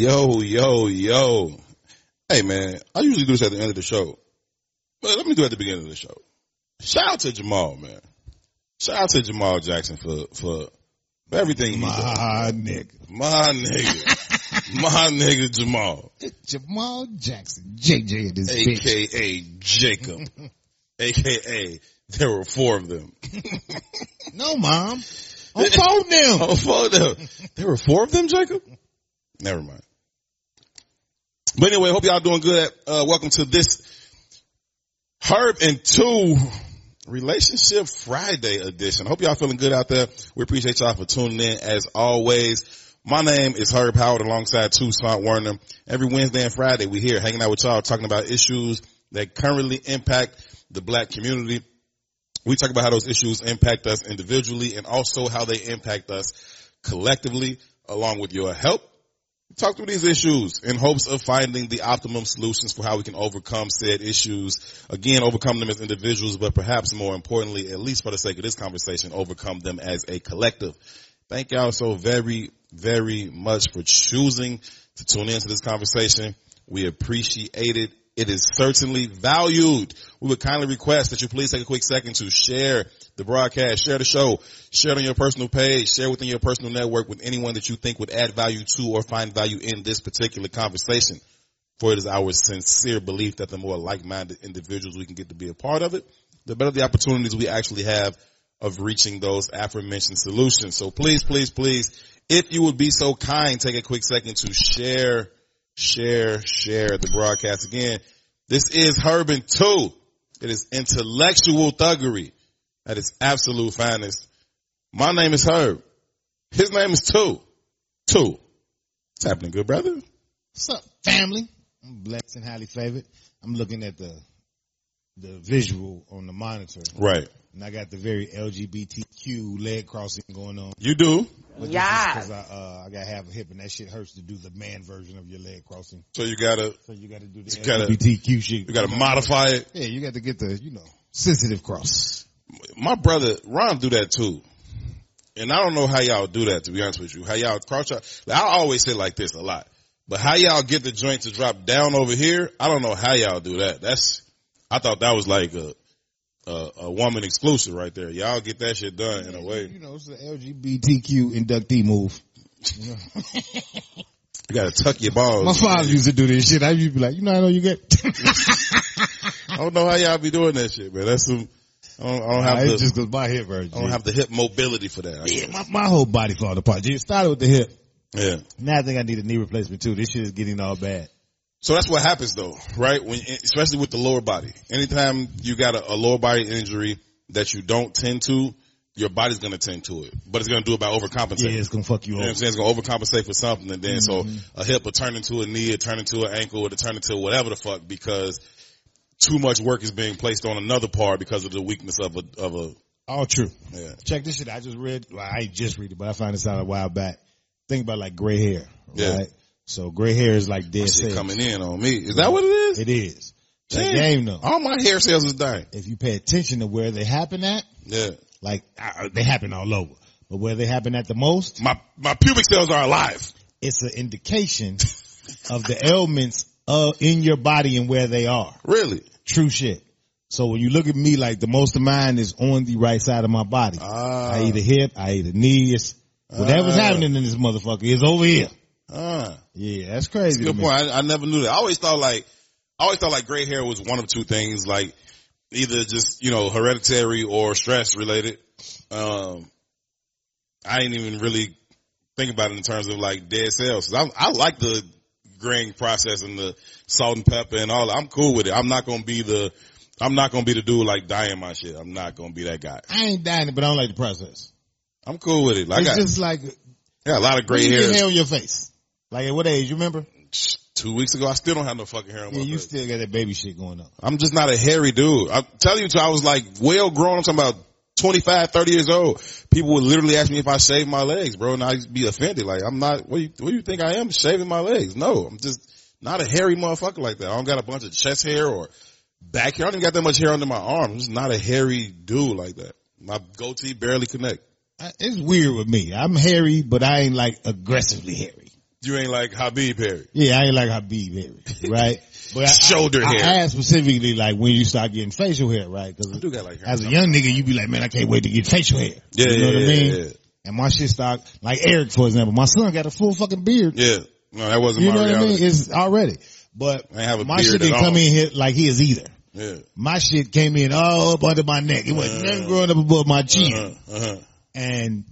Yo, yo, yo. Hey man, I usually do this at the end of the show. But let me do it at the beginning of the show. Shout out to Jamal, man. Shout out to Jamal Jackson for, for everything he does. My nigga. My nigga. My nigga Jamal. Jamal Jackson. JJ this bitch. AKA Jacob. AKA there were four of them. No, mom. Phone them. Oh, four of them. There were four of them, Jacob? Never mind. But anyway, hope y'all doing good. Uh, welcome to this Herb and Tou Relationship Friday edition. Hope y'all feeling good out there. We appreciate y'all for tuning in as always. My name is Herb Howard alongside Toussaint Werner. Every Wednesday and Friday we here hanging out with y'all talking about issues that currently impact the black community. We talk about how those issues impact us individually and also how they impact us collectively along with your help. Talk through these issues in hopes of finding the optimum solutions for how we can overcome said issues. Again, overcome them as individuals, but perhaps more importantly, at least for the sake of this conversation, overcome them as a collective. Thank y'all so very, very much for choosing to tune into this conversation. We appreciate it. It is certainly valued. We would kindly request that you please take a quick second to share the broadcast, share the show, share it on your personal page, share within your personal network with anyone that you think would add value to or find value in this particular conversation. For it is our sincere belief that the more like-minded individuals we can get to be a part of it, the better the opportunities we actually have of reaching those aforementioned solutions. So please, please, please, if you would be so kind, take a quick second to share, share, share the broadcast again. This is Herbin and Tou. It is intellectual thuggery at its absolute finest. My name is Herb. His name is Tou. Tou. What's happening, good brother? What's up, family? I'm blessed and highly favored. I'm looking at the the visual on the monitor, Right. and I got the very LGBTQ leg crossing going on. You do. But Yes. because I uh, I got half a hip, and that shit hurts to do the man version of your leg crossing. So you gotta, So you got to do the You gotta- LGBTQ shit. you gotta modify it. Yeah, you got to get the you know sensitive cross. My brother, Ron do that too. And I don't know how y'all do that to be honest with you. How y'all cross y'all, I always say like this a lot, but how y'all get the joint to drop down over here, I don't know how y'all do that. That's, I thought that was like a, a, a woman exclusive right there. Y'all get that shit done in a way. You know, it's the LGBTQ inductee move. You gotta tuck your balls. My father used to do this shit. I used to be like, you know, I know you get. I don't know how y'all be doing that shit, man. That's some, I don't, I don't have it's the, just because my hip hurts. I don't have the hip mobility for that. Yeah, my, my whole body falling apart. It started with the hip. Yeah. Now I think I need a knee replacement too. This shit is getting all bad. So that's what happens though, right? When, especially with the lower body. Anytime you got a, a lower body injury that you don't tend to, your body's gonna tend to it. But it's gonna do it by overcompensating. Yeah, it's gonna fuck you You know what I'm saying? It's gonna overcompensate for something and then Mm-hmm. so a hip will turn into a knee, it turn into an ankle, it'll turn into whatever the fuck because too much work is being placed on another part because of the weakness of a, of a, All true. yeah. Check this shit. I just read. Well, I just read it, but I found this out a while back. Think about like gray hair, Yeah. right? So gray hair is like dead Shit coming in on me. Is that what it is? It is. Damn. game though. All my hair cells is dying. If you pay attention to where they happen at, Yeah. like they happen all over, but where they happen at the most, My, my pubic cells are alive. it's an indication of the ailments uh, in your body and where they are. Really? True shit. So when you look at me, like the most of mine is on the right side of my body. Ah. I eat a hip, I eat a knee. It's whatever's Ah. happening in this motherfucker is over here. Ah. Yeah, that's crazy. to Good point. I, I never knew that. I always thought like, I always thought like gray hair was one of two things, like either just, you know, hereditary or stress related. Um, I didn't even really think about it in terms of like dead cells. I, I like the graying process and the salt and pepper and all. I'm cool with it. I'm not to be the, I'm not to be the dude like dying my shit. I'm not to be that guy. I ain't dying, it, but I don't like the process. I'm cool with it. Like, I got, just like I got a lot of gray when you get hairs. hair on your face. Like at what age? You remember? Two weeks ago, I still don't have no fucking hair on my Yeah, you face. still got that baby shit going on. I'm just not a hairy dude. I'm telling you, I was like well grown. I'm talking about 25, 30 years old. People would literally ask me if I shaved my legs, bro, and I'd be offended. Like, I'm not, what do you, what do you think I am shaving my legs? No, I'm just not a hairy motherfucker like that. I don't got a bunch of chest hair or back hair. I don't even got that much hair under my arm. I'm just not a hairy dude like that. My goatee barely connect. I- It's weird with me. I'm hairy, but I ain't like aggressively hairy. You ain't like Habib hairy. Yeah, I ain't like Habib hairy, right? But I- Shoulder I, hair. I asked specifically like when you start getting facial hair, right? Because do got like hair. as a young nigga, you be like, man, I can't wait to get facial hair. Yeah, you know yeah, what I mean? yeah. And my shit start like Eric, for example. My son got a full fucking beard. Yeah. No, that wasn't You my know what I mean? reality. It's already. But I have a my shit didn't come in here like his either. Yeah. My shit came in all up under my neck. It wasn't nothing growing up above my chin. Uh-huh. Uh-huh. And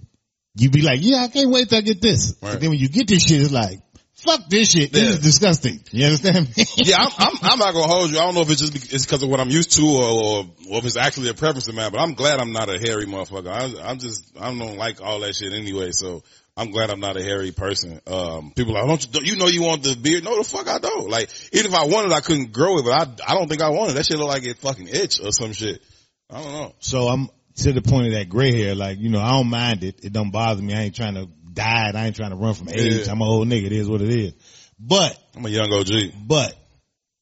you'd be like, yeah, I can't wait till I get this. Right. But then when you get this shit, it's like, fuck this shit. This Yeah. is disgusting. You understand me? Yeah, I'm, I'm, I'm not gonna hold you. I don't know if it's just it's because of what I'm used to or, or, or if it's actually a preference of mine, but I'm glad I'm not a hairy motherfucker. I, I'm just, I don't like all that shit anyway, so I'm glad I'm not a hairy person. Um, people are like, don't you, don't you know you want the beard? No, the fuck I don't. Like, even if I wanted, I couldn't grow it, but I, I don't think I wanted. That shit look like it fucking itch or some shit. I don't know. So I'm to the point of that gray hair. Like, you know, I don't mind it. It don't bother me. I ain't trying to die. I ain't trying to run from age. Yeah. I'm an old nigga. It is what it is. But, I'm a young OG. but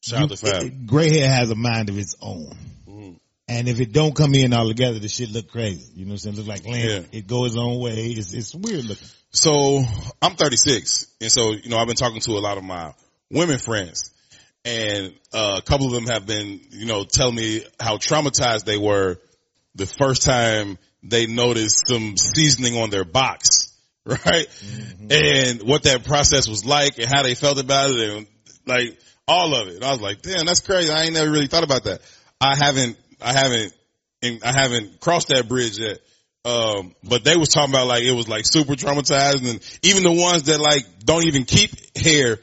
Shout out to Fab. gray hair has a mind of its own. Mm-hmm. And if it don't come in all together, the shit look crazy. You know what I'm saying? Look like land. Yeah. It go its own way. It's, it's weird looking. So I'm 36, and so you know I've been talking to a lot of my women friends, and uh, a couple of them have been you know telling me how traumatized they were the first time they noticed some seasoning on their box, right? And what that process was like, and how they felt about it, and like all of it. And I was like, damn, that's crazy. I ain't never really thought about that. I haven't, I haven't, and I haven't crossed that bridge yet. Um, but they was talking about like it was like super traumatized and even the ones that like don't even keep hair,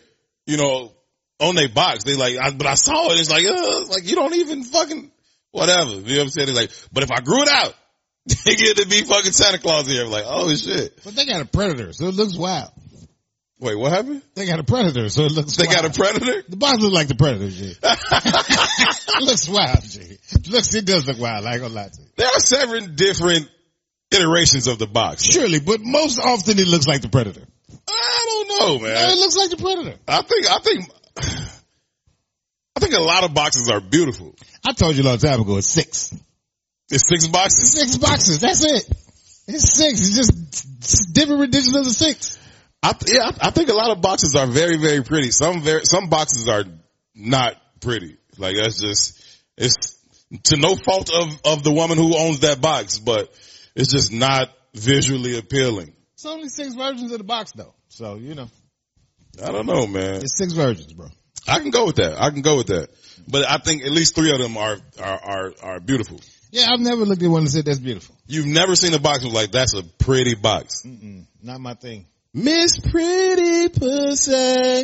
you know, on their box. They like, I, but I saw it. It's like, uh, like you don't even fucking whatever. You know what I'm saying? It's like, but if I grew it out, they get to be fucking Santa Claus here. I'm like, oh shit. But they got a predator, so it looks wild. Wait, what happened? They got a predator, so it looks They wild. got a predator? The box looks like the predator, G. it looks wild, G. Looks, it does look wild. I ain't gonna lie to you. There are seven different iterations of the box. Surely, but most often it looks like the predator. I don't know, No, man. it looks like the predator. I think, I think, I think a lot of boxes are beautiful. I told you a long time ago, it's six. It's six boxes. Six boxes, that's it. It's six. It's just different renditions of the six. I, th- yeah, I, I think a lot of boxes are very, very pretty. Some very, some boxes are not pretty. Like that's just, it's to no fault of, of the woman who owns that box, but it's just not visually appealing. It's only six versions of the box though. So, you know, I don't know, man. it's six versions, bro. I can go with that. I can go with that. But I think at least three of them are, are, are, are beautiful. Yeah, I've never looked at one and said that's beautiful. You've never seen a box was like, that's a pretty box. Mm-mm, not my thing. Miss Pretty Pussy.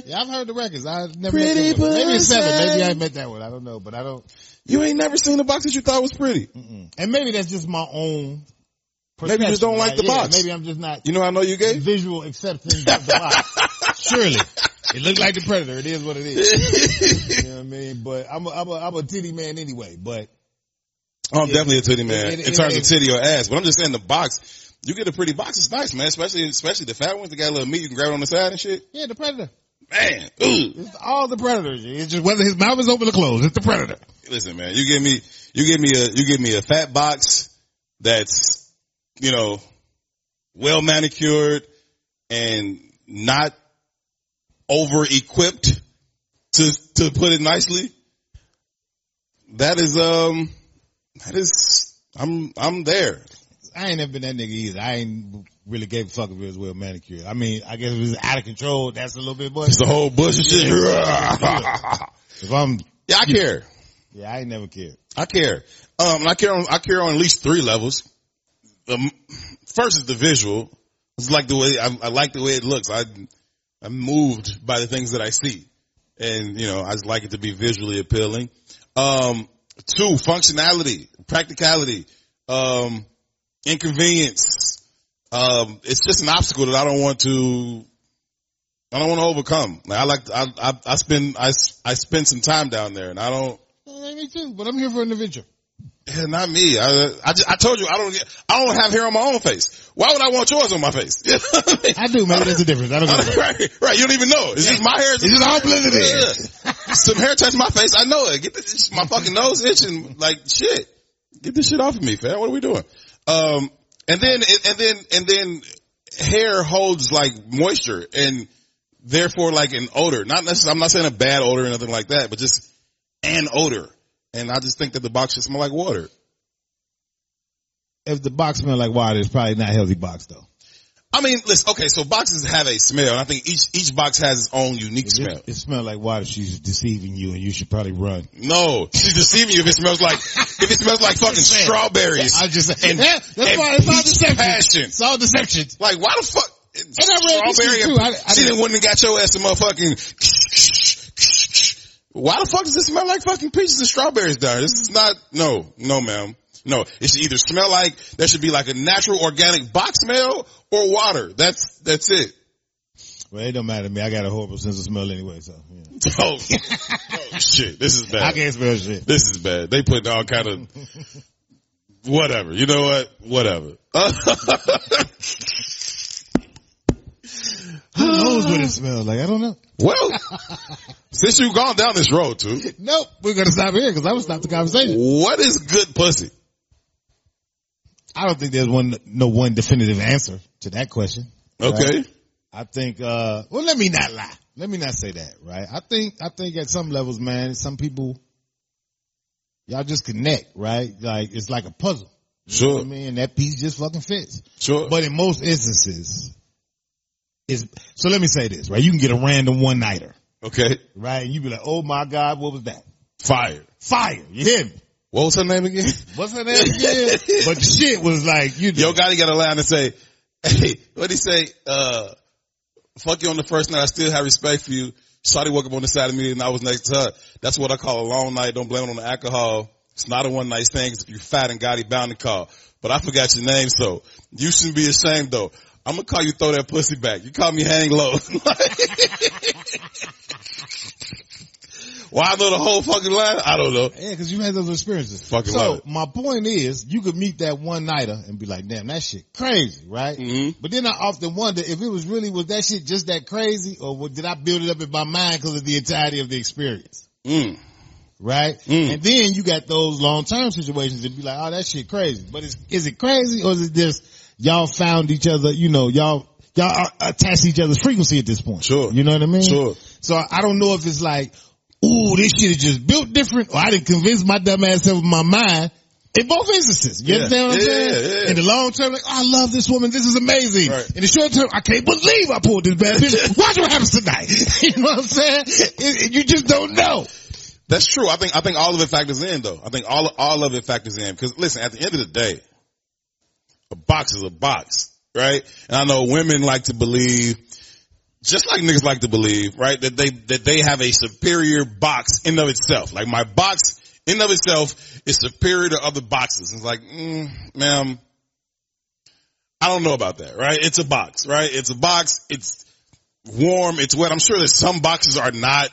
Yeah, I've heard the records. I've never Pretty met that one. Maybe it's seven. Maybe I met that one. I don't know, but I don't. You ain't never seen a box that you thought was pretty. Mm-mm. And maybe that's just my own. Maybe you just don't like the yeah, box. Maybe I'm just not You know I know you gay? visual acceptance of the box. Surely. It looked like the predator. It is what it is. you know what I mean? But I'm a, I'm a, I'm a titty man anyway, but Oh, I'm definitely a titty man it- it- in terms it- of titty or ass. But I'm just saying the box, you get a pretty box. It's nice, man. Especially, especially the fat ones that got a little meat. You can grab it on the side and shit. yeah, the predator. Man, ooh. It's all the predators. It's just whether his mouth is open or closed. It's the predator. Listen, man, you give me, you give me a, you give me a fat box that's, you know, well manicured and not over equipped to, to put it nicely. That is, um, that is, I'm, I'm there. I ain't never been that nigga either. I ain't really gave a fuck if it was well manicured. I mean, I guess if it was out of control, that's a little bit much. It's the whole bush and shit. If I'm, yeah, I care. yeah, I ain't never cared. I care. Um, I care on, I care on at least three levels. Um, first is the visual. It's like the way, I, I like the way it looks. I, I'm moved by the things that I see. And, you know, I just like it to be visually appealing. Um, two, functionality, practicality, um, inconvenience. Um, it's just an obstacle that I don't want to, I don't want to overcome. Like I like, I, I, I spend, I, I spend some time down there and I don't, but I'm here for an adventure. Yeah, not me. I, I, just, I told you I don't get, I don't have hair on my own face. Why would I want yours on my face? You know I mean? I do, maybe there's a difference. I don't know. right, right. You don't even know. It's just my hair. It's just all blended in. Some hair touched my face. I know it. Get this, my fucking nose itching like shit. Get this shit off of me, fam. What are we doing? Um, and then, and then, and then hair holds like moisture and therefore like an odor. Not necessarily, I'm not saying a bad odor or anything like that, but just an odor. And I just think that the box should smell like water. If the box smell like water, it's probably not a healthy box though. I mean, listen, okay, so boxes have a smell, and I think each, each box has its own unique If smell. it, it smells like water, she's deceiving you and you should probably run. No, she's deceiving you if it smells like, if it smells like fucking strawberries. I just saying. And- Yeah, that's and why it's all deception. passion. It's all deception. Like, why the fuck? I read Strawberry too. I- I she didn't- didn't wouldn't have got your ass a motherfucking. Why the fuck does it smell like fucking peaches and strawberries down? This is not, no, no ma'am. No, it should either smell like, there should be like a natural organic box smell or water. That's, that's it. Well, it don't matter to me. I got a horrible sense of smell anyway, so. Yeah. Oh, oh shit, this is bad. I can't smell shit. This is bad. They put all kind of whatever. You know what? Whatever. Who knows what it smells like? I don't know. well, since you've gone down this road too, Nope. We're gonna stop here because I would stop the conversation. what is good pussy? I don't think there's one, no one definitive answer to that question. Okay. Right? I think, uh, well, let me not lie. Let me not say that, right? I think, I think at some levels, man, some people, y'all just connect, right? Like, it's like a puzzle. You know what Sure. I mean? That piece just fucking fits. Sure. But in most instances, is so let me say this, right? You can get a random one nighter, okay. right? And you be like, oh my God, what was that? Fire. Fire. You hear me? What was her name again? What's her name again? but shit was like, you Yo Gotti got a line and say, hey, what'd he say? Uh, fuck you on the first night. I still have respect for you. Shawty woke up on the side of me and I was next to her. That's what I call a long night. Don't blame it on the alcohol. It's not a one night thing. 'cause If you're fat and Gotti bound to call. But I forgot your name, so you shouldn't be ashamed though. I'm gonna call you throw that pussy back. You call me hang low. Why I know the whole fucking line? I don't know. Yeah, cause you had those experiences. Fucking so my point is, you could meet that one nighter and be like, damn, that shit crazy, right? Mhm. But then I often wonder if it was really, was that shit just that crazy or what- did I build it up in my mind because of the entirety of the experience? Mm. Right? Mm. And then you got those long term situations and be like, oh, that shit crazy. But is, is it crazy or is it just y'all found each other, you know, y'all, y'all to each other's frequency at this point? Sure. You know what I mean? Sure. So I don't know if it's like, ooh, this shit is just built different, or I didn't convince my dumb ass in my mind. In both instances, you Yeah. understand what I'm Yeah, saying? yeah. In the long term, like, oh, I love this woman. This is amazing. Right. In the short term, I can't believe I pulled this bad bitch. Watch what happens tonight. you know what I'm saying? It- it- you just don't know. That's true. I think I think all of it factors in though. I think all all of it factors in because listen, at the end of the day, a box is a box, right? And I know women like to believe, just like niggas like to believe, right, that they that they have a superior box in of itself. Like my box in of itself is superior to other boxes. It's like, mm, ma'am, I don't know about that, right? It's a box, right? It's a box. It's warm. It's wet. I'm sure that some boxes are not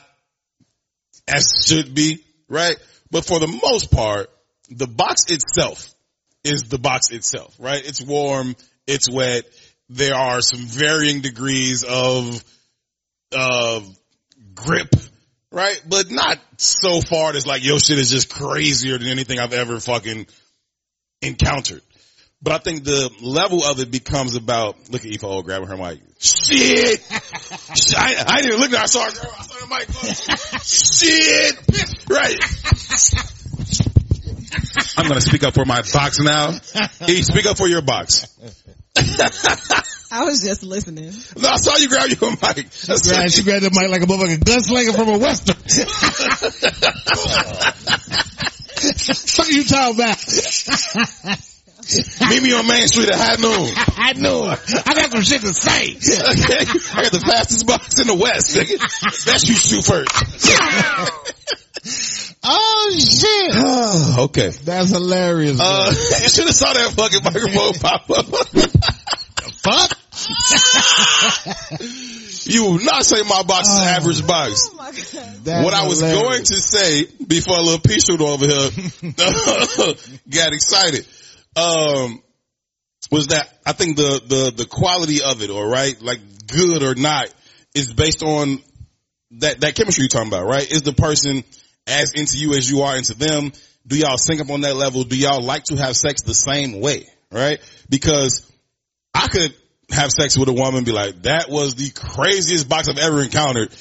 as should be, right? But for the most part, the box itself is the box itself, right? It's warm, it's wet. There are some varying degrees of, of grip, right? But not so far as like, yo, shit is just crazier than anything I've ever fucking encountered. But I think the level of it becomes about, look at Aoife O grabbing her mic. Shit! I, I didn't even look at her, I saw her, I saw her mic. Shit! Right. I'm gonna speak up for my box now. E, speak up for your box. I was just listening. No, I saw you grab your mic. That's Right, she grabbed the mic like a motherfucking gunslinger from a western. Fuck you talking about? Meet me on Main Street at high noon. I know. I got some shit to say. Okay? I got the fastest box in the West, nigga. That's you shoot first. Oh shit. okay. That's hilarious. Uh, you should have saw that fucking microphone pop up. fuck? you will not say my box is average box. Oh my god. What I was hilarious. going to say before a little pea shooter over here got excited, um, was that I think the, the, the quality of it, or right, like good or not, is based on that, that chemistry you're talking about, right? Is the person as into you as you are into them? Do y'all sync up on that level? Do y'all like to have sex the same way, right? Because I could, have sex with a woman, be like, that was the craziest box I've ever encountered.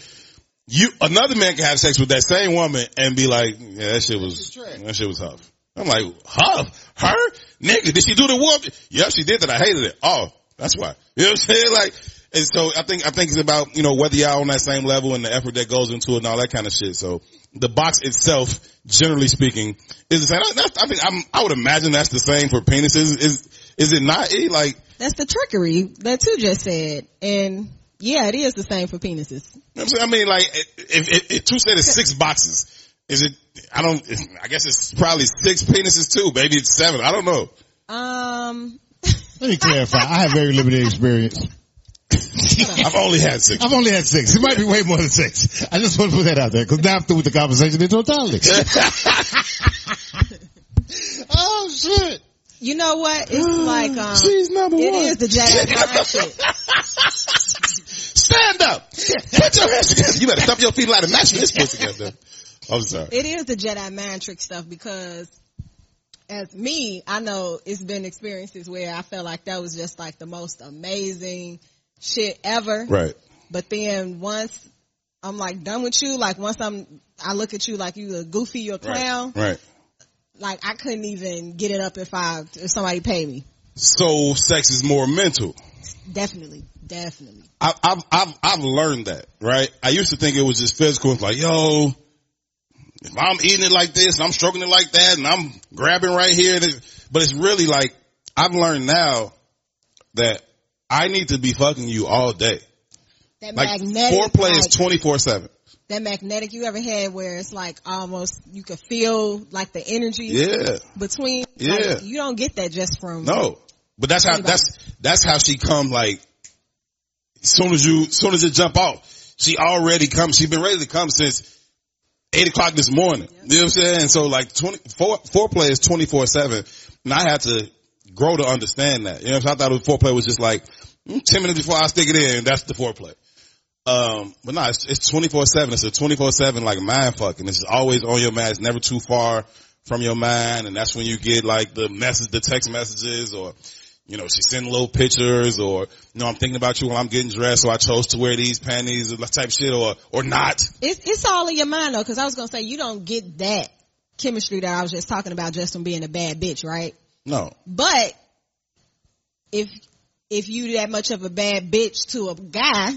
You, another man can have sex with that same woman and be like, yeah, that shit was, that shit was tough. I'm like, huff? Her? Nigga, did she do the whoop? Yep, she did that. I hated it. Oh, that's why. You know what I'm saying? Like, and so I think, I think it's about, you know, whether y'all on that same level and the effort that goes into it and all that kind of shit. So the box itself, generally speaking, is the same. I, I think I'm, I would imagine that's the same for penises. Is, is it not? E? Like, That's the trickery that you just said. And yeah, it is the same for penises. You know I'm? I mean, like, if, if, if Tou said it's six boxes, is it, I don't, I guess it's probably six penises too. Maybe it's seven. I don't know. Um, Let me clarify. I have very limited experience. I've only had six. I've only had six. It might be way more than six. I just want to put that out there because now I'm through with the conversation in totality. oh shit. you know what? It's like, um, She's number it one. is the Jedi mind shit. Stand up. Put your hands together. You better stomp your feet out a match this pussy together. I'm sorry. It is the Jedi mind trick stuff because as me, I know it's been experiences where I felt like that was just like the most amazing shit ever. Right. But then once I'm like done with you, like once I'm, I look at you like you a goofy, you a clown. Right. Like I couldn't even get it up if I, if somebody paid me. So sex is more mental. Definitely, definitely. I, I've, I've, I've learned that, right? I used to think it was just physical. It's like, yo, if I'm eating it like this and I'm stroking it like that and I'm grabbing right here, but it's really like, I've learned now that I need to be fucking you all day. That Like magnetic, foreplay like, is 24 seven. that magnetic you ever had where it's like almost, you could feel like the energy Yeah. between. Yeah. Like, you don't get that just from. No, but that's how, that's, that's how she come like, soon as you, soon as it jump off, she already comes, she been ready to come since eight o'clock this morning. You know what I'm saying? And so like 20, four, foreplay is 24 seven. And I had to grow to understand that. You know what I'm saying? I thought foreplay was just like mm, 10 minutes before I stick it in, that's the foreplay. Um, but no, it's, it's 24 seven. It's a 24 seven like mind fucking. It's always on your mind. It's never too far from your mind. And that's when you get like the message, the text messages or, you know, she sending little pictures or, you know, I'm thinking about you while I'm getting dressed. So I chose to wear these panties type of shit or, or not. It's, it's all in your mind though, cause I was gonna say you don't get that chemistry that I was just talking about just from being a bad bitch, right? No. But if, if you that much of a bad bitch to a guy,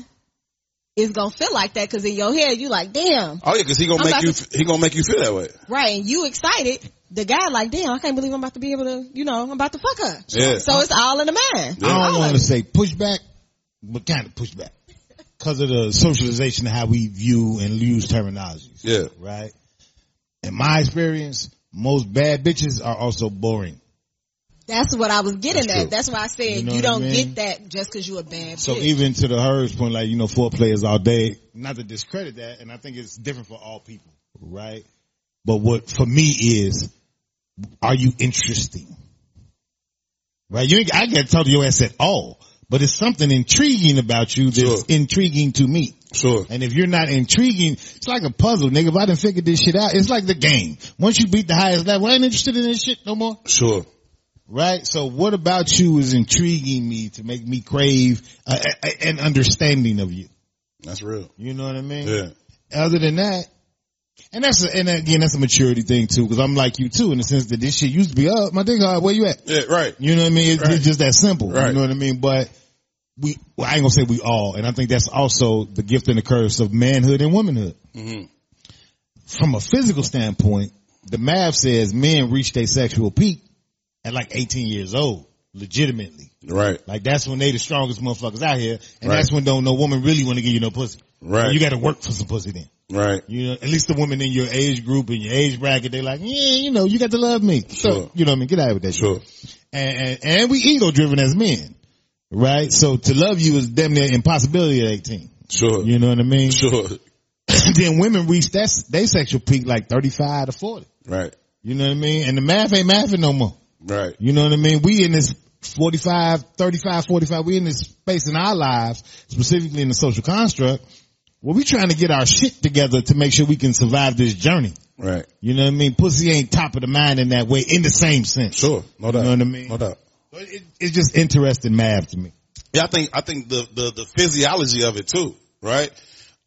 it's gonna feel like that cause in your head you like, damn, Oh yeah, cause he gonna I'm make you, to- he gonna make you feel that way. right? And you excited. The guy like, damn, I can't believe I'm about to be able to, you know, I'm about to fuck her. Yeah. So it's all in the mind. Yeah. I don't want to say pushback, but kind of pushback. Cause of the socialization of how we view and use terminologies. Yeah. Right? In my experience, most bad bitches are also boring. That's what I was getting That's at. true. That's why I said You you, know what I don't mean? get that just cause you're a bad So bitch. even to the hers point, like, you know, four players all day, not to discredit that, and I think it's different for all people, right? But what for me is, are you interesting? Right? You ain't, I can't tell your ass at all, but it's something intriguing about you that's Sure. intriguing to me. Sure. And if you're not intriguing, it's like a puzzle, nigga. If I didn't figure this shit out, it's like the game. Once you beat the highest level, I ain't interested in this shit no more. Sure. Right? So what about you is intriguing me to make me crave uh, a- a- an understanding of you? That's real. You know what I mean? Yeah. Other than that, and that's a, and again that's a maturity thing too, because I'm like you too in the sense that this shit used to be up. My dick hard. Where you at? Yeah. Right. You know what I mean? It's, Right. it's just that simple. Right. You know what I mean? But we, well, I ain't gonna say we all, and I think that's also the gift and the curse of manhood and womanhood. Mhm. From a physical standpoint, the math says men reach their sexual peak at like 18 years old, legitimately. Right. Like that's when they the strongest motherfuckers out here, and Right. that's when don't no woman really want to give you no pussy. Right. You got to work for some pussy then. Right. You know, at least the women in your age group and your age bracket, they like, yeah, you know, you got to love me. Sure. So, you know what I mean? Get out with that Sure. shit. And, and, and we ego driven as men, right? So to love you is damn near impossibility at 18. Sure. You know what I mean? Sure. then women reach that, they sexual peak like 35 to 40. Right. You know what I mean? And the math ain't mathing no more. Right. You know what I mean? We in this 45, 35, 45, we in this space in our lives, specifically in the social construct, where we trying to get our shit together to make sure we can survive this journey. Right. You know what I mean? Pussy ain't top of the mind in that way, in the same sense. Sure. No doubt. know what I mean? No doubt. It, it's just interesting math to me. Yeah, I think I think the the, the physiology of it too, right?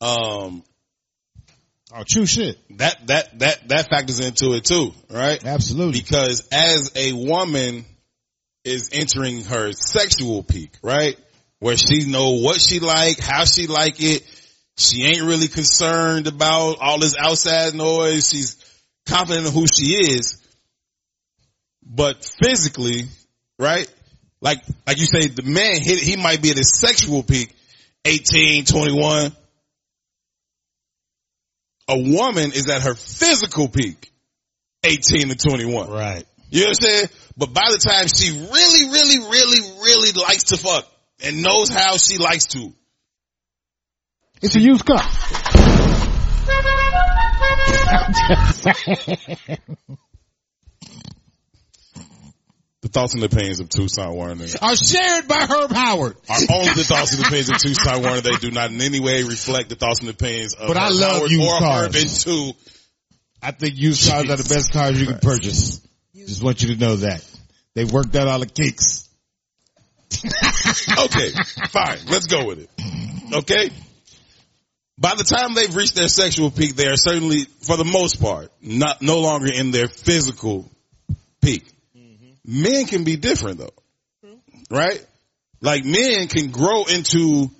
Um, Oh, true shit. that that that that factors into it too, right? Absolutely. Because as a woman is entering her sexual peak, right? Where she know what she like, how she like it. She ain't really concerned about all this outside noise. She's confident in who she is. But physically, right? Like, like you say, the man hit, he might be at his sexual peak, 18, 21. A woman is at her physical peak, 18 to 21. Right. You know what I'm saying? But by the time she really, really, really, really likes to fuck and knows how she likes to, It's a used car. thoughts and opinions of Toussaint Warner Are shared by Herb Howard. are only the thoughts and opinions of Toussaint Warner. They do not in any way reflect the thoughts and opinions of But I love Howard used or cars. Herb I think used cars are the best cars you can purchase. Just want you to know that. They worked out all the kinks. Okay, fine. Let's go with it. Okay. By the time they've reached their sexual peak, they are certainly, for the most part, not no longer in their physical peak. Men can be different though, right? Like men can grow into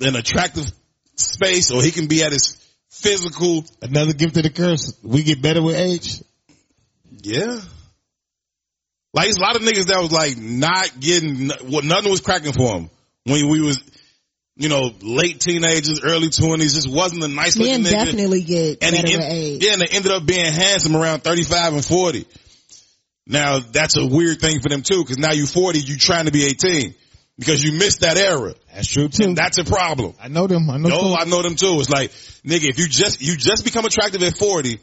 an attractive space, or he can be at his physical. Another gift of the curse. We get better with age. Yeah. Like it's a lot of niggas that was like not getting what nothing was cracking for him when we was, you know, late teenagers, early twenties. Just wasn't a nice Men looking nigga. definitely get and better he with age. yeah, and they ended up being handsome around thirty five and forty. Now that's a weird thing for them too, because now you're forty, you're trying to be eighteen because you missed that era. That's true too. And that's a problem. I know them. I know. No, some. I know them too. It's like, nigga, if you just, you just become attractive at 40,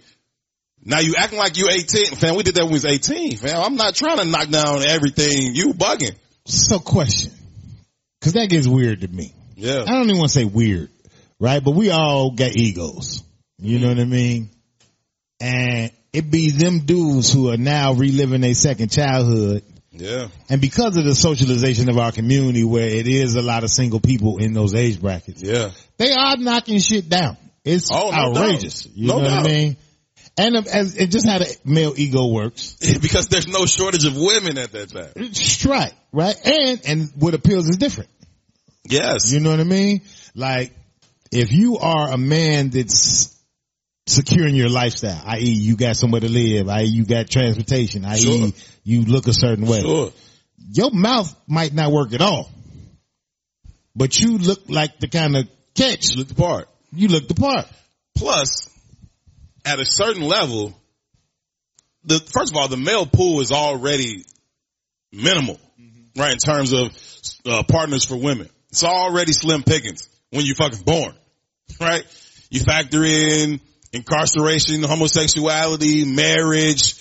now you acting like you 18. Fam, we did that when we was 18, fam. I'm not trying to knock down everything. You bugging. So question. Cause that gets weird to me. Yeah. I don't even want to say weird, right? But we all got egos. You know mm-hmm. what I mean? And it be them dudes who are now reliving their second childhood. Yeah. And because of the socialization of our community where it is a lot of single people in those age brackets, Yeah. they are knocking shit down. It's Oh, no outrageous. doubt. You No know what. I mean? And as it just how the male ego works. because there's no shortage of women at that time. It's right, right? And, and what appeals is different. Yes. You know what I mean? Like, if you are a man that's securing your lifestyle, i.e. you got somewhere to live, i.e. you got transportation, i.e. Sure. you look a certain way, Sure. your mouth might not work at all, but you look like the kind of catch, Look the part. you look the part. Plus, at a certain level, the, first of all, the male pool is already minimal, right? In terms of, uh, partners for women. It's already slim pickings when you fucking born, right? You factor in incarceration, homosexuality, marriage,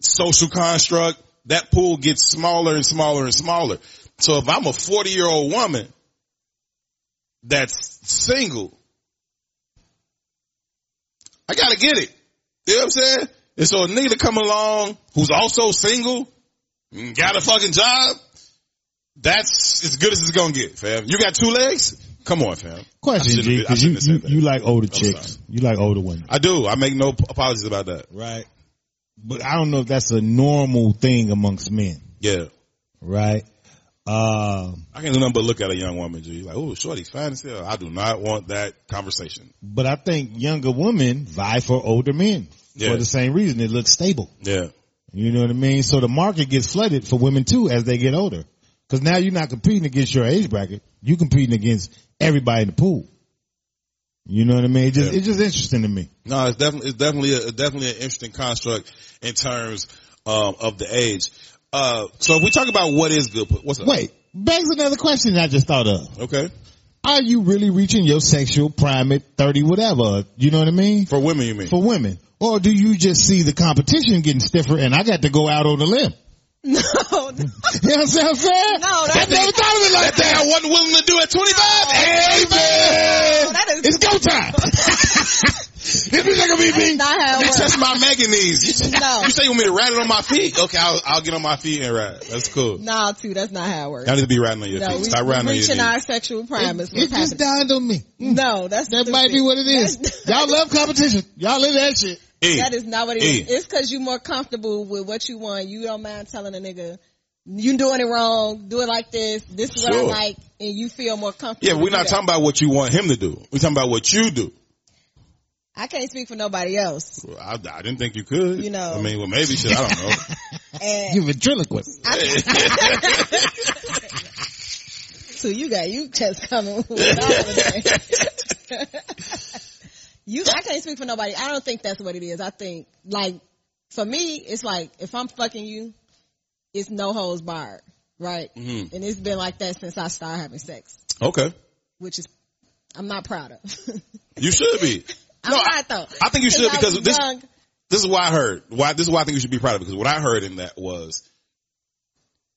social construct, that pool gets smaller and smaller and smaller. So if I'm a 40 year old woman that's single, I gotta get it. You know what I'm saying? And so a nigga to come along who's also single, got a fucking job, that's as good as it's gonna get, fam. You got two legs? Come on, fam. Question, G, cause you, shouldn't have said you, you like older I'm chicks. sorry. You like older women. I do. I make no apologies about that. Right. But I don't know if that's a normal thing amongst men. Yeah. Right. Um, I can't do nothing but look at a young woman, G. Like, oh, shorty's fine as hell. I do not want that conversation. but I think younger women vie for older men Yeah. for the same reason. It looks stable. Yeah. You know what I mean? So the market gets flooded for women too as they get older. Cause now you're not competing against your age bracket. You're competing against everybody in the pool. You know what I mean? It just, Yeah. it's just interesting to me. No, it's definitely, it's definitely, a, definitely an interesting construct in terms, um, of the age. Uh, so if we talk about what is good, what's up? Wait, begs another question I just thought of. Okay. Are you really reaching your sexual prime at 30 whatever? You know what I mean? For women, you mean? For women. Or do you just see the competition getting stiffer and I got to go out on a limb? No, You know what I'm saying? No, I that- never thought of it like that thing I wasn't willing to do at 25. Hey man! that is It's go time. this bitch ain't gonna BB? That's not how it You works. my manganese. You, No. you say you want me to rat it on my feet? Okay, I'll, I'll get on my feet and ride. That's cool. No, too. That's not how it works. Y'all need to be ratting on your No, feet. we, Stop we ratting on your reaching knees. our sexual prime is It just dawned on me. No, that's That stupid. might be what it is. That's- Y'all love competition. Y'all live that shit. E, That is not what it E. is. It's cause you're more comfortable with what you want. You don't mind telling a nigga, you doing it wrong, do it like this, this is what I like, and you feel more comfortable. Yeah, we're not talking about what you want him to do. We're talking about what you do. I can't speak for nobody else. Well, I, I didn't think you could. You know. I mean, well, maybe shit. I don't know. And You ventriloquist. so you got you just coming with all of that. you, I can't speak for nobody. I don't think that's what it is. I think like for me, it's like if I'm fucking you, it's no holds barred, right? Mhm. And it's been like that since I started having sex, okay, which is I'm not proud of. you should be. I'm No, not though. I think you should I because this young. this is why I heard why this is why I think you should be proud of it because what I heard in that was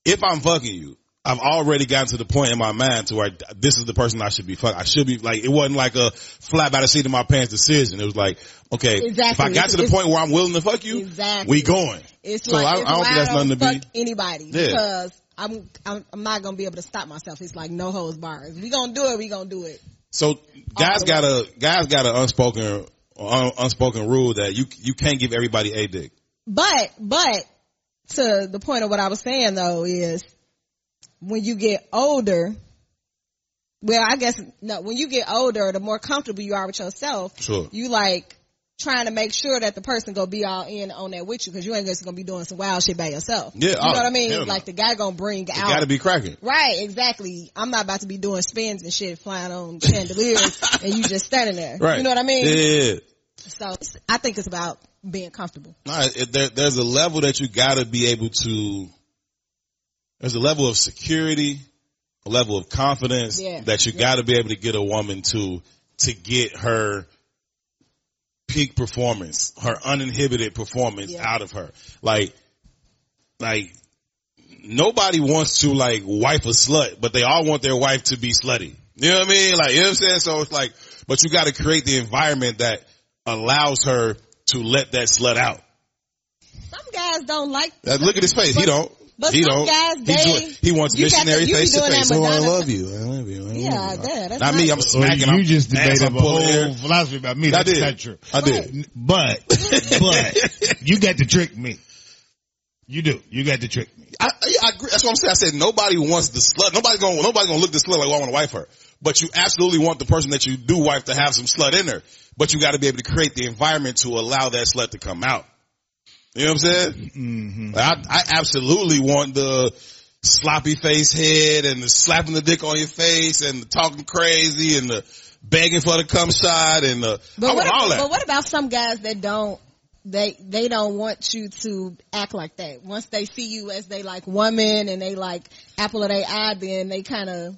if I'm fucking you, I've already gotten to the point in my mind to where this is the person I should be fucking. I should be like it wasn't like a flat by the seat of my pants decision. It was like okay, if I Exactly. got to the point where I'm willing to fuck you, Exactly. we going. It's So like I- it's I don't think that's nothing to be- fuck anybody Yeah. because I'm, I'm I'm not gonna be able to stop myself. It's like no holds bars. We gonna do it, we gonna do it. So guys got a guys got an unspoken un, unspoken rule that you you can't give everybody a dick. But but to the point of what I was saying though is when you get older. Well, I guess no. When you get older, the more comfortable you are with yourself, Sure. you like trying to make sure that the person gonna be all in on that with you because you ain't just gonna be doing some wild shit by yourself. Yeah, you know oh, what I mean. Like the guy gonna bring It out got to be cracking. Right, exactly. I'm not about to be doing spins and shit flying on chandeliers and you just standing there. Right. You know what I mean? Yeah. So I think it's about being comfortable. There, there's a level that you got to be able to. There's a level of security, a level of confidence Yeah. that you Yeah. got to be able to get a woman to to get her peak performance, her uninhibited performance Yeah. out of her. Like, like nobody wants to like wife a slut, but they all want their wife to be slutty. You know what I mean? Like, you know what I'm saying? So it's like, but you got to create the environment that allows her to let that slut out. Some guys don't like. Uh, Look at his face. he don't. But he some don't. guys, He they- doing- he wants you got to- missionary you face to doing that face. Oh, I love you. I love you. I love Yeah, you. yeah, that's Not me. I'm smacking. you I'm- just ass, debated a I'm pulling hair. whole philosophy about me. I That's did. not true. I did. But, but, you got to trick me. You do. You got to trick me. I, I, I agree. That's what I'm saying. I said nobody wants the slut. Nobody gonna nobody gonna look the slut like, well, I want to wife her. But you absolutely want the person that you do wife to have some slut in her. But you got to be able to create the environment to allow that slut to come out. You know what I'm saying? Mm-hmm. I, I absolutely want the sloppy face head and the slapping the dick on your face and the talking crazy and the begging for the cum shot and the But I what, all that. but what about some guys that don't? They they don't want you to act like that. Once they see you as they like woman and they like apple of their eye, then they kind of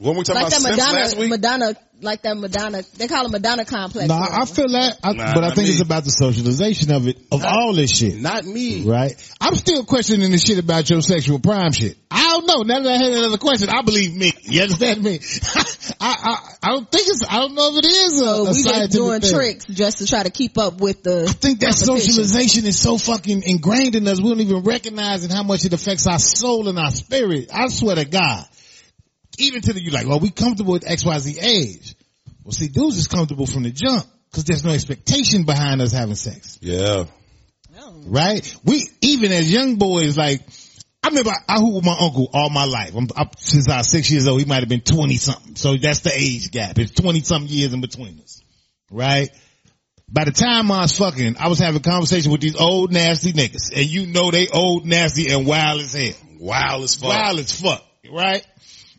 When we talking like about that Sims last Madonna, week, Madonna, like that Madonna. They call it Madonna complex. No, I feel that, I, Nah, but I think me. it's about the socialization of it, of all this shit. not me. Right? I'm still questioning the shit about your sexual prime shit. I don't know. Now that I had another question, I believe me. You understand me? I, I, I don't think it's, I don't know if it is a, So a we just doing thing. tricks just to try to keep up with the. I think that socialization is so fucking ingrained in us, we don't even recognize and how much it affects our soul and our spirit. I swear to God. Even to the, you like, well, we comfortable with XYZ age. Well, see, dudes is comfortable from the jump because there's no expectation behind us having sex. Yeah. Oh. right? We even as young boys, like I remember I, I hooped with my uncle all my life. I'm up since I was six years old. He might have been twenty something. So that's the age gap. It's twenty something years in between us, right? By the time I was fucking, I was having conversation with these old nasty niggas, and you know they old nasty and wild as hell, Wild as fuck. wild as fuck, right?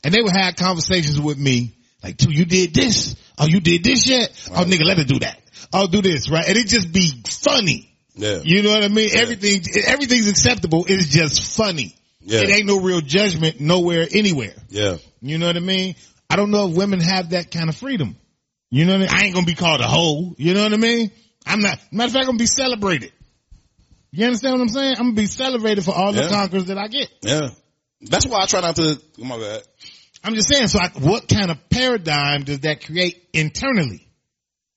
And they would have conversations with me like, "Dude, you did this? Oh, you did this yet? Oh, nigga, let her do that. I'll do this, right?" And it just be funny. Yeah. You know what I mean? Everything, everything's acceptable. It's just funny. Yeah. It ain't no real judgment nowhere, anywhere. Yeah. You know what I mean? I don't know if women have that kind of freedom. You know what I mean? I ain't gonna be called a hoe. You know what I mean? I'm not, matter of fact, I'm gonna be celebrated. You understand what I'm saying? I'm gonna be celebrated for all Yeah. the conquers that I get. Yeah. That's why I try not to, oh my bad. I'm just saying, so I, what kind of paradigm does that create internally?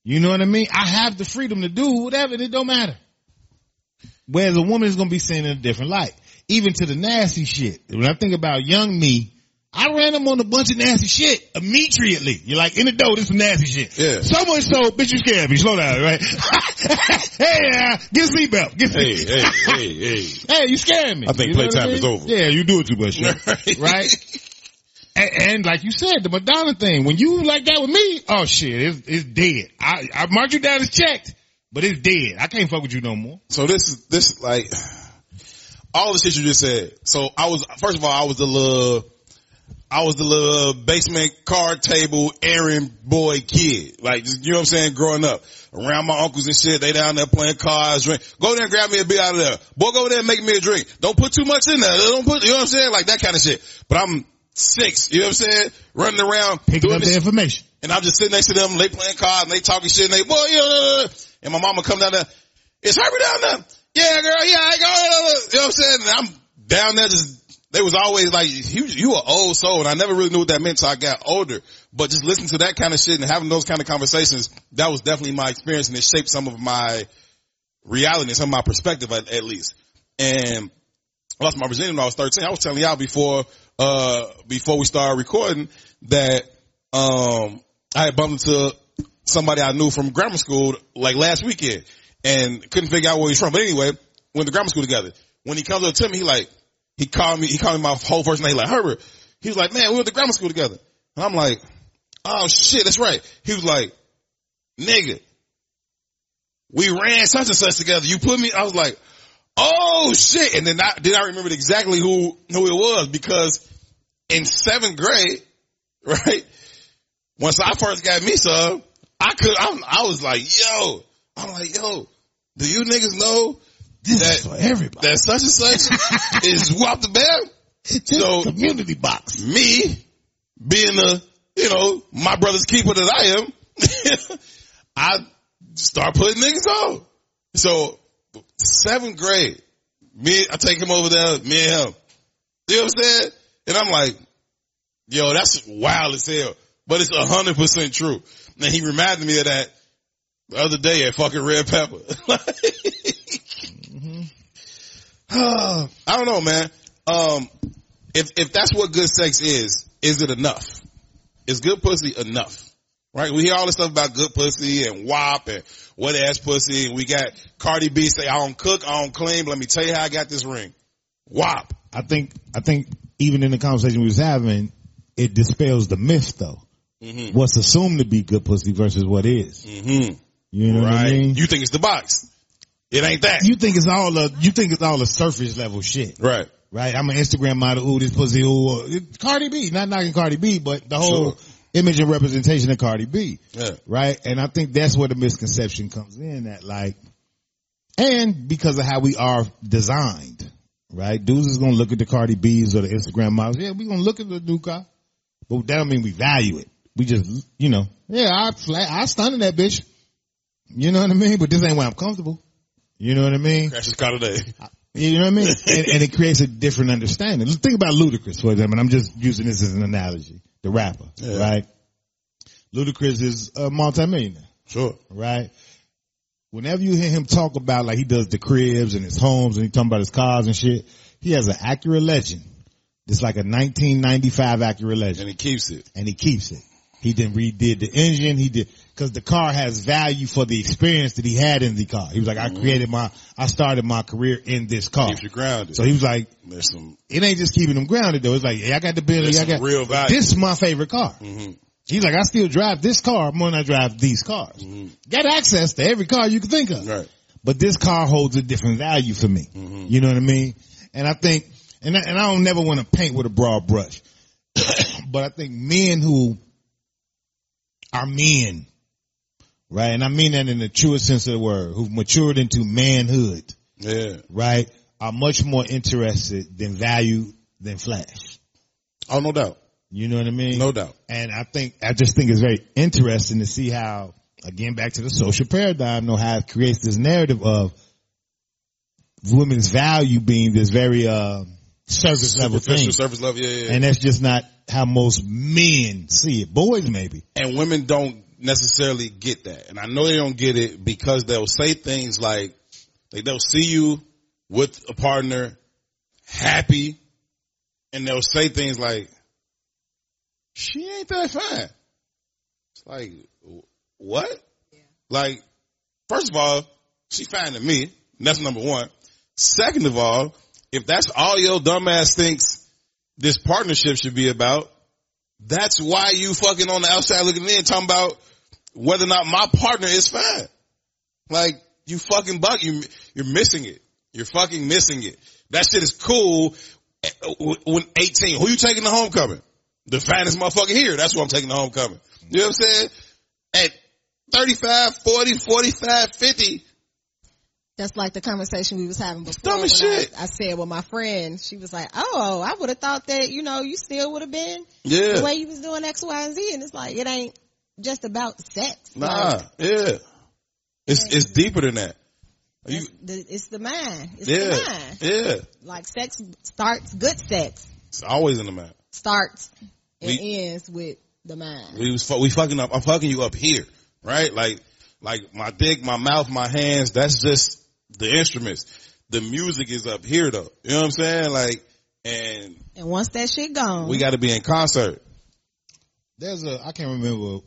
You know what I mean? I have the freedom to do whatever and it don't matter. Whereas a woman is going to be seen in a different light. Even to the nasty shit. When I think about young me, I ran him on a bunch of nasty shit immediately. You're like, in the door, this some nasty shit. Yeah. So much so, bitch, you scared me. Slow down, right? hey, uh, get a seatbelt. Get Hey, hey, hey, hey. Hey, you scared me. I think You know what playtime mean? is over. Yeah, you do it too much. Right. right? And, and like you said, the Madonna thing, when you like that with me, oh shit, it's, it's dead. I, I marked you down as checked, but it's dead. I can't fuck with you no more. So this is this like all the shit you just said. So I was first of all I was the little I was the little basement card table errand boy kid. Like you know what I'm saying, growing up. Around my uncles and shit, they down there playing cards, drink. Go there and grab me a beer out of there. Boy, go over there and make me a drink. Don't put too much in there. Don't put, you know what I'm saying? Like that kind of shit. But I'm six, you know what I'm saying? Running around, Picking up the information. and I'm just sitting next to them, they playing cards, and they talking shit, and they, boy, you know, and my mama come down there, is Herbie down there? Yeah, girl, yeah, I go, you know what I'm saying? And I'm down there just, they was always like, you, you an old soul, and I never really knew what that meant till I got older, but just listening to that kind of shit and having those kind of conversations, that was definitely my experience, and it shaped some of my reality, some of my perspective at, at least. And I lost my virginity when I was 13. I was telling y'all before, uh, before we started recording that, um, I had bumped into somebody I knew from grammar school like last weekend and couldn't figure out where he's from. But anyway, went to grammar school together. When he comes up to me, he like, he called me, he called me my whole first name, like Herbert. He was like, man, we went to grammar school together. And I'm like, oh shit, that's right. He was like, nigga, we ran such and such together. You put me, I was like, oh shit. And then I, then I remembered exactly who, who it was because in seventh grade, right? Once I first got me some, I could, I'm, I was like, yo, I'm like, yo, do you niggas know This That- for everybody. that such and such is whoop the bear? So- community box. me being the, you know, my brother's keeper that I am, I start putting niggas on. So seventh grade, me, I take him over there, me and him. You know what I'm saying? And I'm like, yo, that's wild as hell, but it's a hundred percent true. And he reminded me of that the other day at fucking Red Pepper. I don't know, man. Um, if if that's what good sex is, is it enough? Is good pussy enough? Right? We hear all this stuff about good pussy and WAP and wet ass pussy, and we got Cardi B say, "I don't cook, I don't clean." But let me tell you how I got this ring. WAP. I think, I think even in the conversation we was having, it dispels the myth though. Mm-hmm. What's assumed to be good pussy versus what is. Mm-hmm. You know what I Right? mean? You think it's the box? It ain't that. you think it's all a you think it's all a surface level shit, right? right? I'm an Instagram model. Ooh, this pussy. Ooh, uh, Cardi B. Not knocking Cardi B, but the whole Sure. Image and representation of Cardi B, Yeah. right? And I think that's where the misconception comes in. That like, and because of how we are designed, right? Dudes is gonna look at the Cardi B's or the Instagram models. Yeah, we gonna look at the new car, but that don't mean we value it. We just, you know, yeah, I flat, I stunning that bitch. You know what I mean? But this ain't where I'm comfortable. You know what I mean? Crash his car today. You know what I mean? and, and it creates a different understanding. Think about Ludacris, for example. and I'm just using this as an analogy. The rapper, Yeah. right? Ludacris is a multimillionaire, Sure. right? Whenever you hear him talk about like he does the cribs and his homes and he talking about his cars and shit, he has an Acura Legend. It's like a 1995 Acura Legend And he keeps it. and he keeps it. He then redid the engine. He did because the car has value for the experience that he had in the car. He was like, I created my, I started my career in this car. Keeps you grounded. So he was like, There's some. it ain't just keeping him grounded though. It's like, hey, I got the Bentley. I got real value. This is my favorite car. hmm He's like, I still drive this car more than I drive these cars. Got access to every car you can think of. Right. But this car holds a different value for me. Mhm. You know what I mean? And I think, and I, and I don't never want to paint with a broad brush, but I think men who are men, right? And I mean that in the truest sense of the word, who've matured into manhood, Yeah. right? Are much more interested than value than flash. Oh, no doubt. You know what I mean? No doubt. And I think, I just think it's very interesting to see how, again, back to the social paradigm, know how it creates this narrative of women's value being this very, uh, surface level Superficial thing. surface level. Yeah, yeah. And that's just not how most men see it. Boys maybe. and women don't necessarily get that. And I know they don't get it because they'll say things like, like they'll see you with a partner happy and they'll say things like, she ain't that fine. It's like, what? Like, first of all, she fine to me. That's number one. Second of all, if that's all your dumbass thinks this partnership should be about, that's why you fucking on the outside looking in talking about whether or not my partner is fine. Like, you fucking buck, you, you're missing it. You're fucking missing it. That shit is cool eh, when 18. Who you taking to homecoming? The finest motherfucker here. That's what I'm taking to homecoming. You know what I'm saying? At 35, 40, 45, 50, That's like the conversation we was having before. Dumb as when I- I, said with my friend, she was like, "Oh, I would have thought that you know you still would have been yeah. the way you was doing X, Y, and Z." And it's like it ain't just about sex. Nah, Like, yeah. It's, it's deeper than that. You, it's, the, it's the mind. It's yeah, the mind. yeah. Like sex starts. Good sex It's always in the mind. starts and We- ends with the mind. We was we fucking up. I'm fucking you up here, right? Like like my dick, my mouth, my hands. That's just the instruments. The music is up here though. You know what I'm saying? Like, and And once that shit gone, we got to be in concert. There's a, I can't remember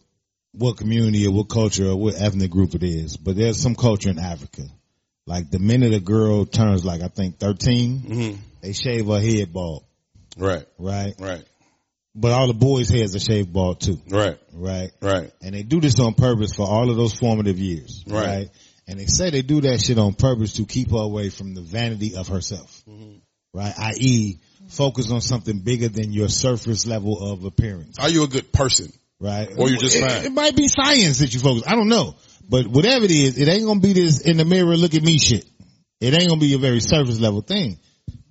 what community or what culture or what ethnic group it is, but there's some culture in Africa. Like the minute a girl turns like, I think 13, hmm they shave her head bald, Right, right? right, But all the boys' heads are shaved bald too, right, right? right. And they do this on purpose for all of those formative years, Right. right? And they say they do that shit on purpose to keep her away from the vanity of herself, mm-hmm. right? I.e., focus on something bigger than your surface level of appearance. Are you a good person? right? Or you're just it, fine. It might be science that you focus. I don't know, but whatever it is, it ain't gonna be this in the mirror, look at me shit. It ain't gonna be a very surface level thing.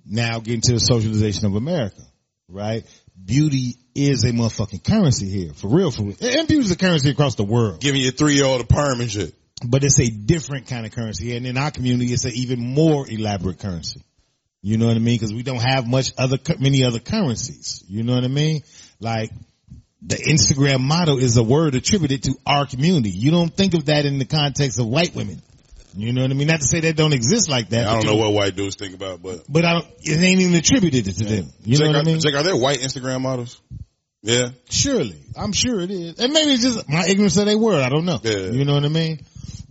Now getting to the socialization of America, right? Beauty is a motherfucking currency here, for real, for real. And beauty is a currency across the world, Giving your three year old a perm and shit. But it's a different kind of currency. And in our community, it's an even more elaborate currency. You know what I mean? Cause we don't have much other, many other currencies. You know what I mean? Like, the Instagram model is a word attributed to our community. You don't think of that in the context of white women. You know what I mean? Not to say that don't exist like that. I don't know what white dudes think about, but But I don't, it ain't even attributed to them. You Jake, know what I mean? Jake, are there white Instagram models? Yeah. Surely. I'm sure it is. And maybe it's just my ignorance of their word. I don't know. Yeah. You know what I mean?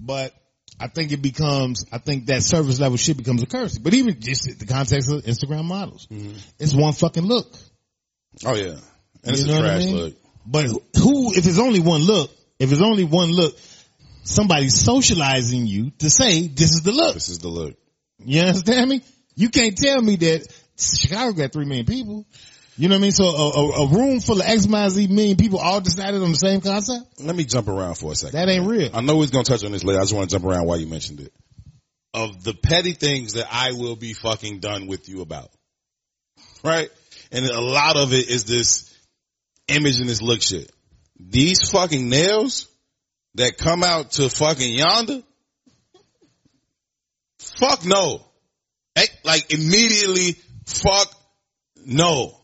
But I think it becomes, I think that service level shit becomes a currency. But even just the context of Instagram models, Mm-hmm. it's one fucking look. Oh yeah. And it's You a know what I mean? look. But who, if it's only one look, if it's only one look, somebody's socializing you to say this is the look. This is the look. You understand me? You can't tell me that Chicago got three million people. You know what I mean? So a, a, a room full of X, Y, Z million people all decided on the same concept? Let me jump around for a second. That ain't real. I know we're going to touch on this later. I just want to jump around while you mentioned it. Of the petty things that I will be fucking done with you about. Right? And a lot of it is this image and this look shit. These fucking nails that come out to fucking yonder. Fuck no. Like immediately, fuck no.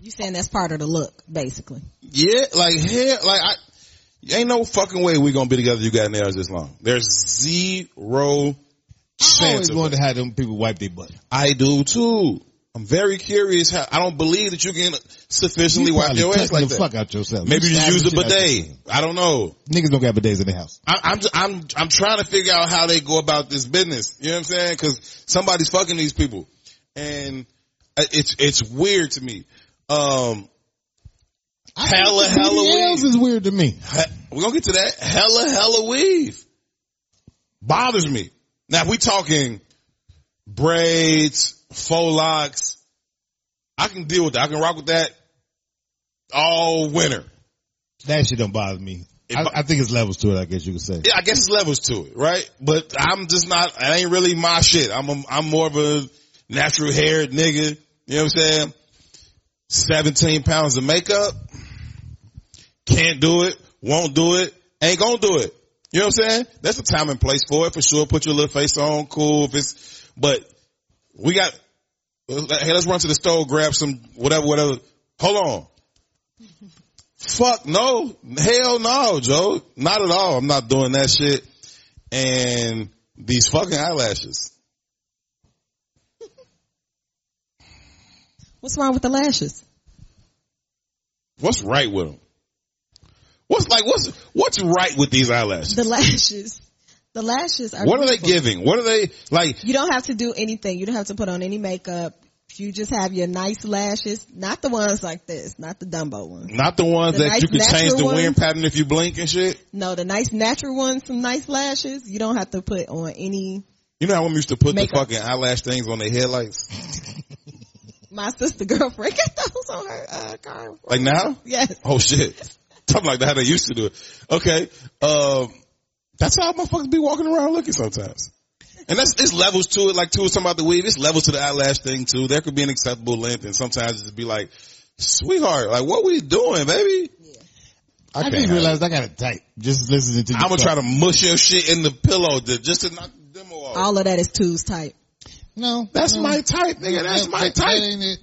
You saying that's part of the look, basically. Yeah, like hell, like I, ain't no fucking way we gonna be together. You got nails this long. There's zero I chance. always Of wanted it. to have them people wipe their butt. I do too. I'm very curious. How I don't believe that you can sufficiently wipe your ass like the that. fuck out yourself. Maybe you just use the a shit bidet. I don't know. Niggas don't got bidets in the house. I, I'm just, I'm I'm trying to figure out how they go about this business. You know what I'm saying? Because somebody's fucking these people, and uh, it's it's weird to me. Um, hella I hella weed. is weird to me. We're gonna get to that. Hella, hella weave. Bothers me. Now, if we talking braids, faux locks, I can deal with that. I can rock with that all winter. That shit don't bother me. I, I think it's levels to it, I guess you could say. Yeah, I guess it's levels to it, right? But I'm just not, it ain't really my shit. I'm a, I'm more of a natural haired nigga. You know what I'm saying? 17 pounds of makeup. Can't do it. Won't do it. Ain't gonna do it. You know what I'm saying? That's a time and place for it for sure. Put your little face on. Cool. If it's, but we got, hey, let's run to the store, grab some whatever, whatever. Hold on. Fuck no. Hell no, Joe. Not at all. I'm not doing that shit. And these fucking eyelashes. What's wrong with the lashes? What's right with them? What's like, what's, what's right with these eyelashes? The lashes. The lashes are What are they giving? What are they like? You don't have to do anything. You don't have to put on any makeup. You just have your nice lashes, not the ones like this, not the Dumbo ones. Not the ones The that nice you can change the natural wind ones? pattern if you blink and shit. No, the nice natural ones, some nice lashes. You don't have to put on any. You know how women used to put Makeup. the fucking eyelash things on their headlights? My sister girlfriend got those on her uh, car. Like now? Yes. Oh shit. Something like that how they used to do it. Okay. Um, that's how motherfuckers be walking around looking sometimes. And that's, it's levels to it, like too, was talking about the weave, it's levels to the eyelash thing too. There could be an acceptable length and sometimes it'd be like, sweetheart, like what we doing, baby? I, can't just have realized I got a tight. Just listening to you. I'm gonna try to mush your shit in the pillow to, just to knock the demo off. All of that is twos type. No, That's no. my type, nigga. That's That- my type. That ain't it.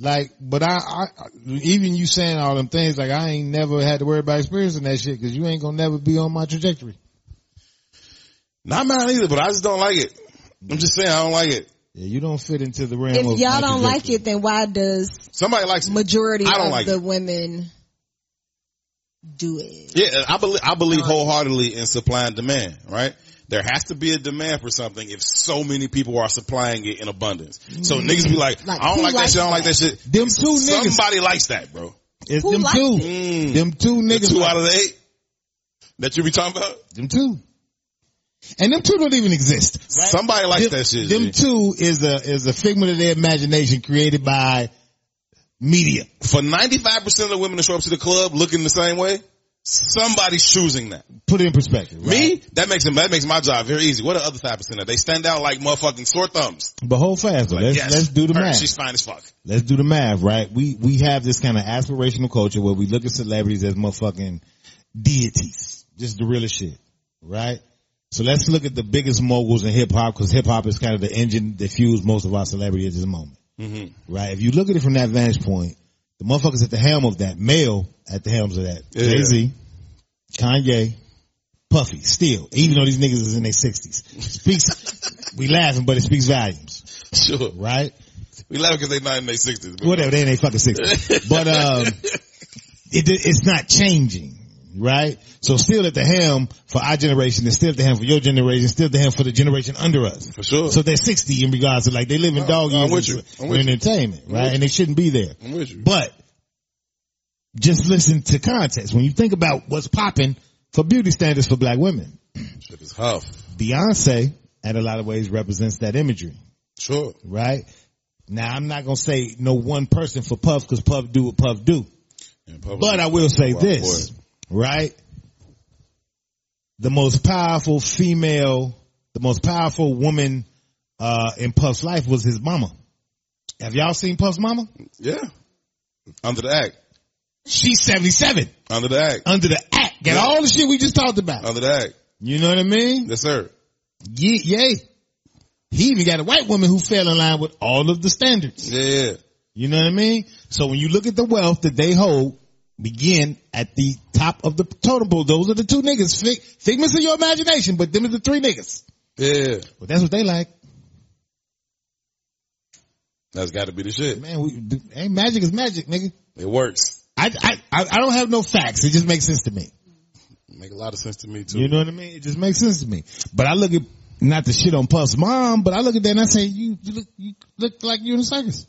Like, but I, I, even you saying all them things, like I ain't never had to worry about experiencing that shit because you ain't gonna never be on my trajectory. Not mine either, but I just don't like it. I'm just saying I don't like it. Yeah, you don't fit into the realm If of y'all my don't like it, then why does Somebody likes it. majority I don't of like the it. women do it? Yeah, I believe I believe wholeheartedly in supply and demand. Right? There has to be a demand for something if so many people are supplying it in abundance. So niggas be like, Like, I don't like that likes shit. I don't like that? that shit. Them two niggas, Somebody likes that, bro. it's Who them likes two, Mm. them two The niggas, two like- out of the eight that you be talking about. them two, and them two don't even exist. right? Somebody likes them, that shit. Them G. two is a is a figment of their imagination created by media. For 95% of the women that show up to the club looking the same way, somebody's choosing that. Put it in perspective. right? Me, that makes them, that makes my job very easy. What are the other 5% of? They stand out like motherfucking sore thumbs. But hold fast, though. Like, let's yes, let's do the her, math. She's fine as fuck. Let's do the math, right? We we have this kind of aspirational culture where we look at celebrities as motherfucking deities, just the realest shit, right? So let's look at the biggest moguls in hip hop because hip hop is kind of the engine that fuels most of our celebrity at this moment, Mm-hmm. right? If you look at it from that vantage point, the motherfuckers at the helm of that, male at the helms of that, Yeah. Jay Z, Kanye, Puffy, still, even though these niggas is in their sixties, speaks. we laughing, but it speaks volumes, Sure. right? We laugh because they not in their 60s. but- whatever, they in their fucking sixties. But um, it it's not changing, right? So still at the helm for our generation, and still at the helm for your generation, still at the helm for the generation under us. For sure. So they're sixty in regards to like they live in dog I'm years with in- you. I'm you. entertainment, right? And they shouldn't be there. I'm with you. But just listen to context. When you think about what's popping for beauty standards for black women, Shit is tough. Beyonce, in a lot of ways, represents that imagery Sure. right? Now I'm not gonna say no one person for Puff because Puff do what Puff do, but I will say this. Right? The most powerful female, the most powerful woman uh, in Puff's life was his mama. Have y'all seen Puff's mama? Yeah. Under the act. She's 77 Under the act. under the act. Got Yeah. all the shit we just talked about. Under the act. You know what I mean? Yes, sir. Ye- yay. He even got a white woman who fell in line with all of the standards. Yeah, yeah. You know what I mean? So when you look at the wealth that they hold, begin at the top of the totem pole. Those are the two niggas. Fig- figments of your imagination, but them is the three niggas. Yeah. But that's what they like. That's gotta be the shit. Man, we, ain't magic is magic, nigga. It works. I, I, I don't have no facts. It just makes sense to me. Make a lot of sense to me too. You know what I mean? It just makes sense to me. But I look at, not the shit on Puff's mom, but I look at that and I say, you, you look, you look like you're in a circus.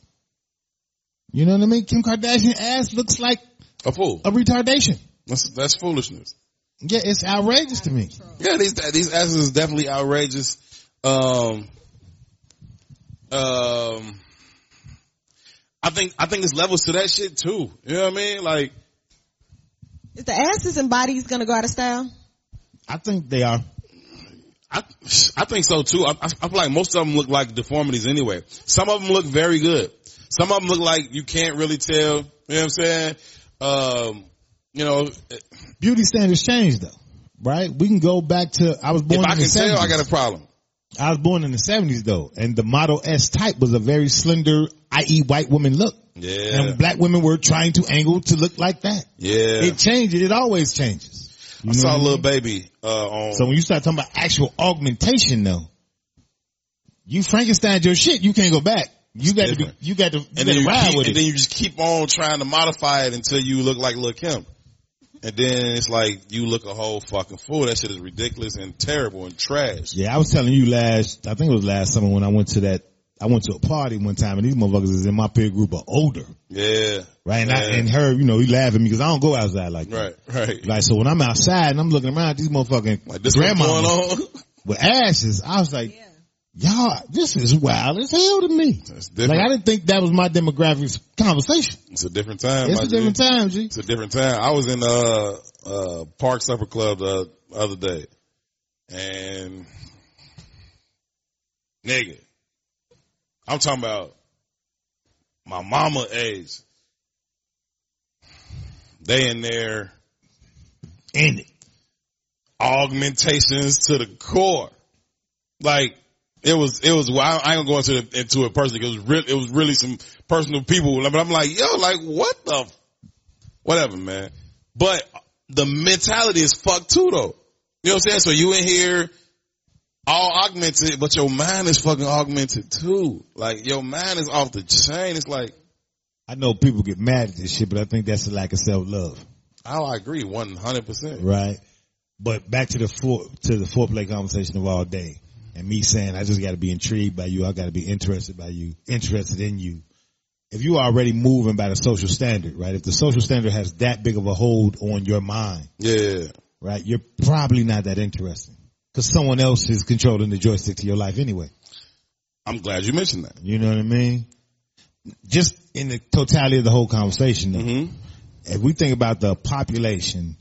You know what I mean? Kim Kardashian ass looks like a fool. a retardation. That's, that's foolishness. Yeah, it's outrageous to me. Yeah, these these asses is definitely outrageous. Um, um, I think I think it's levels to that shit too. You know what I mean? Like, Is the asses and bodies gonna go out of style? I think they are. I I think so too. I, I I feel like most of them look like deformities anyway. Some of them look very good. Some of them look like you can't really tell. You know what I'm saying? Um, you know, Beauty standards change though, right? We can go back to, I was born if in I the can 70s. tell, I got a problem. I was born in the seventies though, and the Model S type was a very slender, i.e. white woman look. Yeah. And black women were trying to angle to look like that. Yeah. It changes. It always changes. You I saw a little baby, uh, on, So when you start talking about actual augmentation though, you Frankenstein your shit, you can't go back. You got to be, you got to, you and got then to you ride keep, with and it. then you just keep on trying to modify it until you look like Lil Kim. And then it's like you look a whole fucking fool. That shit is ridiculous and terrible and trash. Yeah, I was telling you last, I think it was last summer when I went to that, I went to a party one time and these motherfuckers is in my peer group are older, Yeah. right? And, I, and her, you know, he laughing at me because I don't go outside like that. Right, right. Like, so when I'm outside and I'm looking around, these motherfucking Like this grandma going on. with ashes, I was like, y'all, this is wild as hell to me. Like. I didn't think that was my demographics conversation. it's a different time. It's a G. different time, G. It's a different time. I was in uh uh Park Supper Club the other day, and nigga, I'm talking about my mama age. They in there In it. augmentations to the core. Like it was, it was. Well, I, I ain't gonna go into it, into it personally. 'cause It was really, it was really some personal people. But I'm like, yo, like what the, f- whatever, man. But the mentality is fucked too, though. You know what I'm saying? So you in here all augmented, but your mind is fucking augmented too. Like your mind is off the chain. It's like, I know people get mad at this shit, but I think that's a lack of self love, oh, I agree, one hundred percent. right? But back to the four, to the foreplay conversation of all day and me saying, I just got to be intrigued by you. I got to be interested by you, interested in you. If you are already moving by the social standard, right? If the social standard has that big of a hold on your mind, Yeah, right? You're probably not that interesting because someone else is controlling the joystick to your life anyway. I'm glad you mentioned that. You know what I mean? Just in the totality of the whole conversation, though, hmm if we think about the population,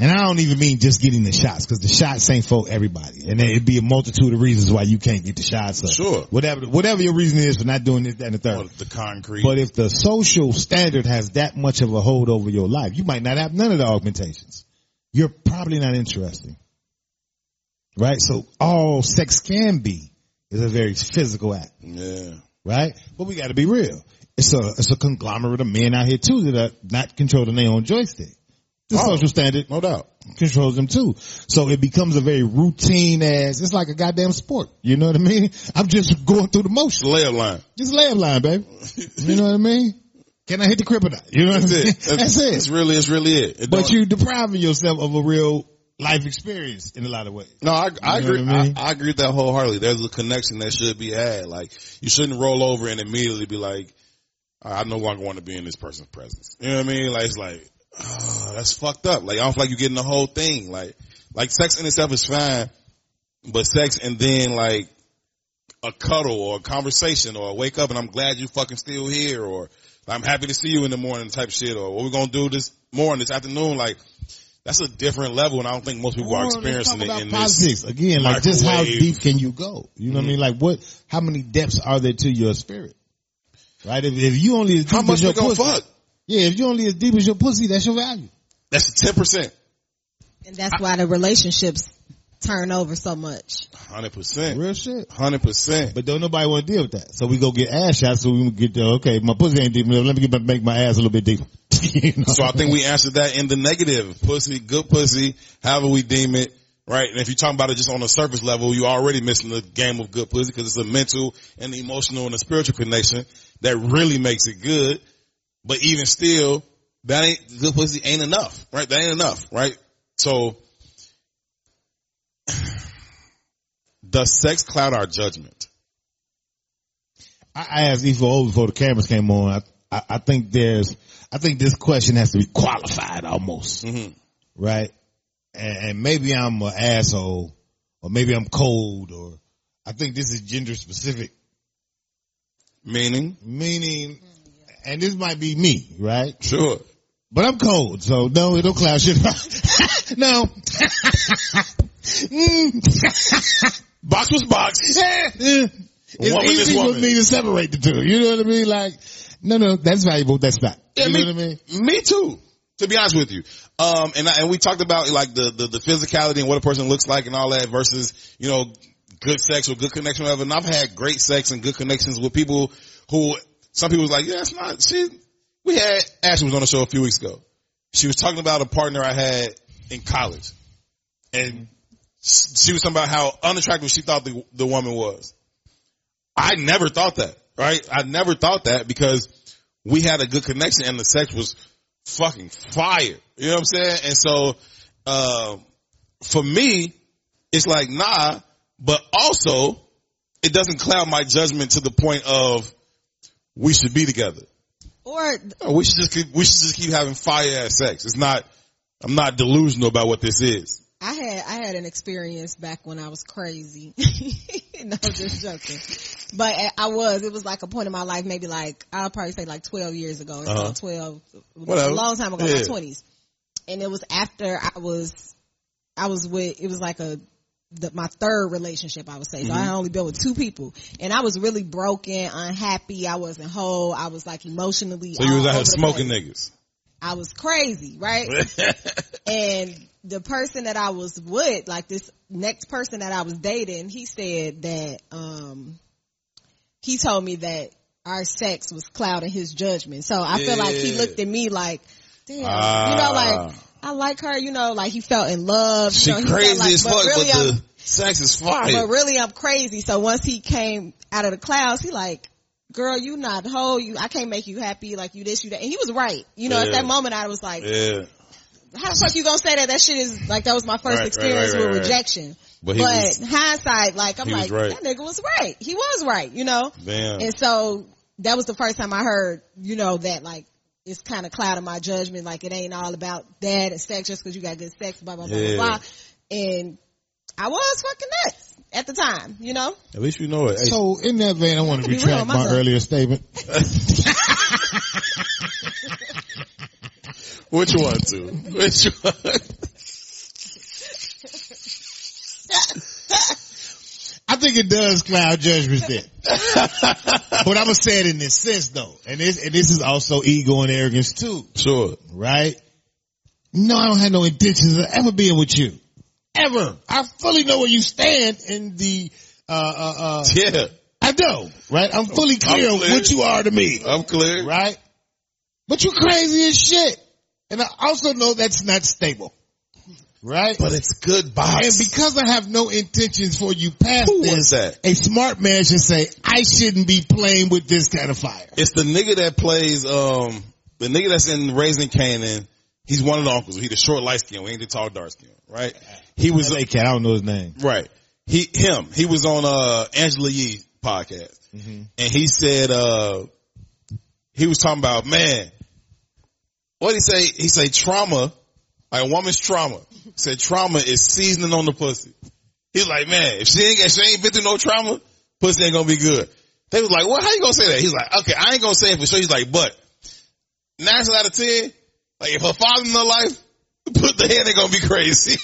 and I don't even mean just getting the shots, because the shots ain't for everybody, and it'd be a multitude of reasons why you can't get the shots. Up. Sure. whatever whatever your reason is for not doing this, that, and the third. Or the concrete. But if the social standard has that much of a hold over your life, you might not have none of the augmentations. You're probably not interesting. Right? So all sex can be is a very physical act, yeah. right? But we gotta be real. It's a, it's a conglomerate of men out here too that are not controlling their own joystick. The Oh. social standard No doubt. controls them too. So it becomes a very routine as, it's like a goddamn sport. You know what I mean? I'm just going through the motion. Layup line. Just lay up line, baby. You know what I mean? Can I hit the crib or not? You know what I'm That's saying? it. That's It's it. really, it's really it. It But you depriving yourself of a real life experience in a lot of ways. no, I, I You know agree. I mean? I, I agree with that wholeheartedly. There's a connection that should be had. Like you shouldn't roll over and immediately be like, I no longer want to be in this person's presence. You know what I mean? Like it's like, oh, that's fucked up. Like I don't feel like you're getting the whole thing. Like, like sex in itself is fine, but sex and then like a cuddle or a conversation or a wake up and I'm glad you fucking still here or I'm happy to see you in the morning type shit or what we're gonna do this morning, this afternoon. Like that's a different level and I don't think most people are experiencing it in politics. this. Again, like just how deep can you go? You know what I mean? Mm-hmm. Like what, how many depths are there to your spirit? Right? If, if you only How much we gonna pussy, fuck? Yeah, if you only as deep as your pussy, that's your value. That's ten percent. And that's why the relationships turn over so much. Hundred percent. Real shit. Hundred percent. But don't nobody want to deal with that. So we go get ass shots so we can get the, okay, my pussy ain't deep enough. Let me get my, make my ass a little bit deeper. You know? So I think we answered that in the negative. Pussy, good pussy, however we deem it. Right. And if you're talking about it just on a surface level, you're already missing the game of good pussy because it's a mental and emotional and a spiritual connection that really makes it good. But even still, that ain't, good pussy ain't enough. Right. That ain't enough. Right. So does sex cloud our judgment? I asked E4O before the cameras came on. I, I, I think there's, I think this question has to be qualified almost, Mhm. right? And, and maybe I'm an asshole, or maybe I'm cold, or I think this is gender specific, Meaning? meaning, and this might be me, right? Sure. But I'm cold, so no, it don't cloud shit. no. Mm. Box was box. it's Woman easy for me to separate the two. You know what I mean? Like, no, no, that's valuable. That's not. Yeah, you me, know what I mean? me too. To be honest with you, um, and I, and we talked about like the, the the physicality and what a person looks like and all that versus you know good sex or good connection, or whatever. And I've had great sex and good connections with people who some people was like, yeah, it's not, she, we had, Ashley was on the show a few weeks ago. She was talking about a partner I had in college and she was talking about how unattractive she thought the, the woman was. I never thought that, right? I never thought that because we had a good connection and the sex was fucking fire. You know what I'm saying? And so, uh, for me, it's like, nah, but also it doesn't cloud my judgment to the point of we should be together. Or we should just keep, we should just keep having fire ass sex. It's not, I'm not delusional about what this is. I had I had an experience back when I was crazy. no, just joking. But I was. It was like a point in my life, maybe like I'll probably say like twelve years ago. It's Uh-huh. twelve, Whatever. a long time ago, Yeah. my twenties. And it was after I was, I was with. It was like a the, my third relationship, I would say. So I Mm-hmm. had only been with two people, and I was really broken, unhappy. I wasn't whole. I was like emotionally. So you was out here smoking place. niggas. I was crazy, right? and the person that I was with, like this next person that I was dating, he said that, um, he told me that our sex was clouding his judgment. So I feel like he looked at me like, damn, Ah. you know, like, I like her, you know, like he felt in love. She you know, crazy like, as but fuck, really but the sex is fire. but really I'm crazy. So once he came out of the clouds, he like, girl, you not whole. You, I can't make you happy. Like you this, you that. And he was right. You know, at that moment I was like, yeah. how the fuck you gonna say that? That shit is like that was my first Right, experience right, right, with rejection. But But, was- hindsight, like I'm like that nigga was right. He was right, you know. Damn. And so that was the first time I heard, you know, that like it's kind of clouding my judgment. Like it ain't all about that and sex just because you got good sex, blah blah blah Yeah. blah blah. And I was fucking nuts at the time, you know. At least you know it. Hey, So in that vein, I want to retract my earlier statement. which one, too? Which one? I think it does cloud judgments then. but I'm gonna say it in this sense though, and this and this is also ego and arrogance too, Sure. right? No, I don't have no intentions of ever being with you, ever. I fully know where you stand in the. uh uh uh Yeah. I know, right? I'm fully clear I'm clear. what you are to me, I'm clear. right? But you're crazy as shit, and I also know that's not stable, right? But it's good box. And because I have no intentions for you past Who this, was that? a smart man should say, I shouldn't be playing with this kind of fire. It's the nigga that plays, um, the nigga that's in Raising Kanan. He's one of the uncles. He the short light skin. We ain't the tall dark skin, right? He was, LA cat, I don't know his name. right. He, him, he was on, uh, Angela Yee podcast Mm-hmm. and he said, uh, he was talking about, man, what did he say? He say trauma, like a woman's trauma. Said trauma is seasoning on the pussy. He's like, man, if she ain't, if she ain't been through no trauma, pussy ain't gonna be good. They was like, what? How you gonna say that? He's like, okay, I ain't gonna say it for sure. He's like, but nine out of ten, like if her father in her life, put the head ain't gonna be crazy.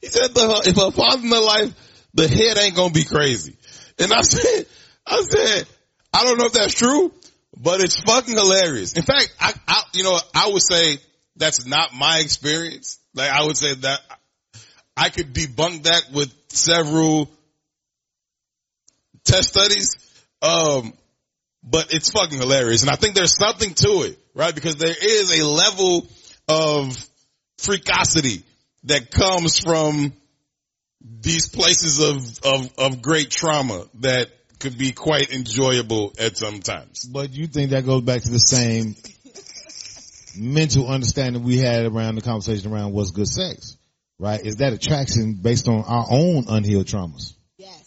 he said, the, if her father in her life, the head ain't gonna be crazy. And I said, I said, I don't know if that's true, but it's fucking hilarious. In fact, I, I, you know, I would say that's not my experience. Like I would say that I could debunk that with several test studies. Um, but it's fucking hilarious. And I think there's something to it, right? Because there is a level of freakosity that comes from these places of, of, of great trauma that could be quite enjoyable at some times. But you think that goes back to the same mental understanding we had around the conversation around what's good sex, right? Is that attraction based on our own unhealed traumas? Yes.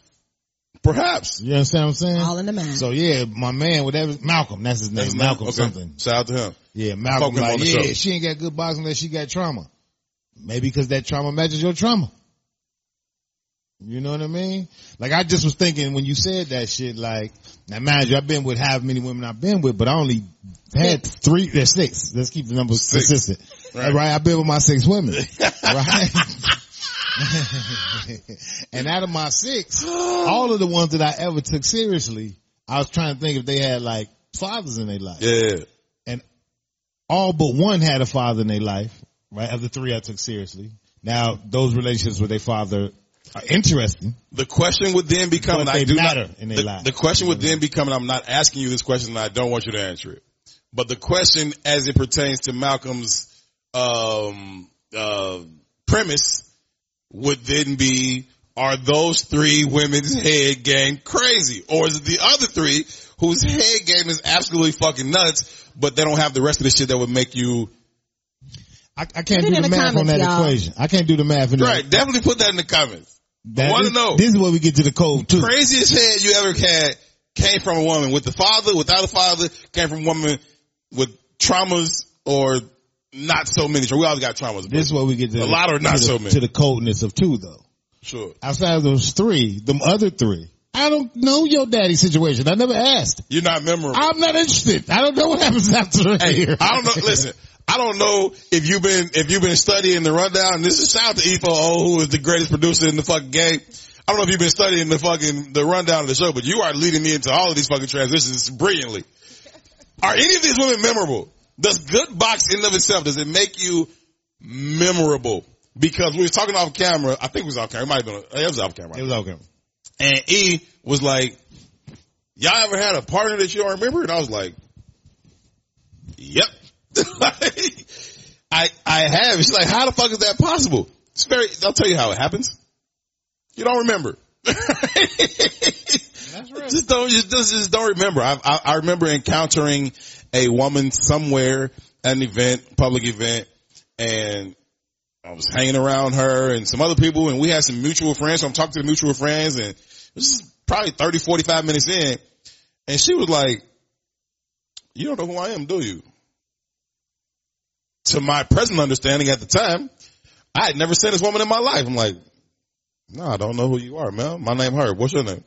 Perhaps. You understand what I'm saying? All in the mind. So yeah, my man, whatever, Malcolm, that's his name, That's Malcolm okay. something. Shout out to him. Yeah, Malcolm Fuck him on like, the yeah, show. she ain't got good boxing unless she got trauma. Maybe because that trauma matches your trauma. You know what I mean? Like I just was thinking when you said that shit, like, now mind you, I've been with how many women I've been with, but I only had three, there's six. Let's keep the numbers Six. consistent. Right. Right. I've been with my six women. right? and out of my six, all of the ones that I ever took seriously, I was trying to think if they had like fathers in their life Yeah. and all but one had a father in their life, right? Of the three I took seriously. Now, those relationships with their father are interesting. The question would then become, But and I they do matter not, in their the, lives. the question would then become, and I'm not asking you this question and I don't want you to answer it, but the question as it pertains to Malcolm's, um, uh, premise would then be, are those three women's head game crazy? Or is it the other three whose head game is absolutely fucking nuts, but they don't have the rest of the shit that would make you, I, I can't Put do the the math on that y'all. equation. I can't do the math in that. right, definitely put that in the comments. That- I wanna this, know. This is where we get to the code too. craziest head you ever had came from a woman with the father, without a father, came from a woman with traumas or not so many. We all got traumas. but- This is where we get to A the, lot or not the, so many. to the coldness of two though. Sure. Outside of those three, them other three, I don't know your daddy's situation. I never asked. You're not memorable. I'm not interested. I don't know what happens after hey, year. I don't know. Listen, I don't know if you've been if you've been studying the rundown. This is shout out to Efo O, who is the greatest producer in the fucking game. I don't know if you've been studying the fucking the rundown of the show, but you are leading me into all of these fucking transitions brilliantly. Are any of these women memorable? Does good box in and of itself does it make you memorable? Because we was talking off camera. I think it was off camera. It might have been. It was off camera. It was off camera. And E was like, y'all ever had a partner that you don't remember? And I was like, yep. I, I have. She's like, how the fuck is that possible? It's very, I'll tell you how it happens. You don't remember. That's right. just don't, just, just, don't remember. I, I, I remember encountering a woman somewhere at an event, public event, and I was hanging around her and some other people and we had some mutual friends. So I'm talking to the mutual friends and this is probably 30, 45 minutes in and she was like, you don't know who I am, do you? To my present understanding at the time, I had never seen this woman in my life. I'm like, no, I don't know who you are, man. My name Herb. What's your name?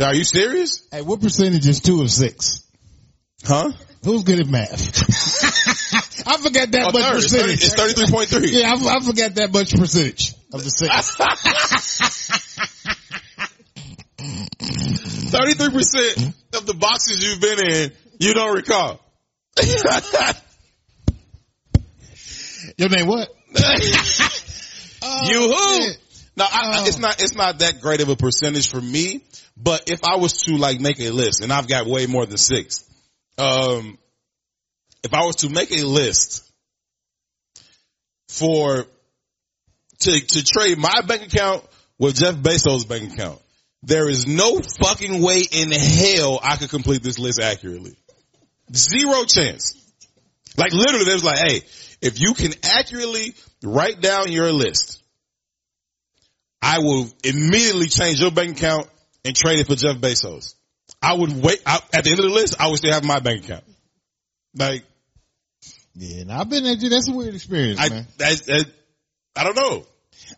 Are you serious? Hey, what percentage is two of six? Huh? Who's good at math? I forgot that Oh, much third. It's percentage. 30 it's 33.3. Yeah, I, I forgot that much percentage of the six. Thirty-three percent of the boxes you've been in, you don't recall. Your name what? you who? No, I, I- Oh. it's not. It's not that great of a percentage for me. But if I was to like make a list, and I've got way more than six. Um, if I was to make a list for to to trade my bank account with Jeff Bezos' bank account, there is no fucking way in hell I could complete this list accurately. Zero chance. Like literally, there's like, hey, if you can accurately write down your list, I will immediately change your bank account and trade it for Jeff Bezos. I would wait I, at the end of the list. I would still have my bank account. Like Yeah, and I've been there. That's a weird experience, I, man. that, that, I don't know.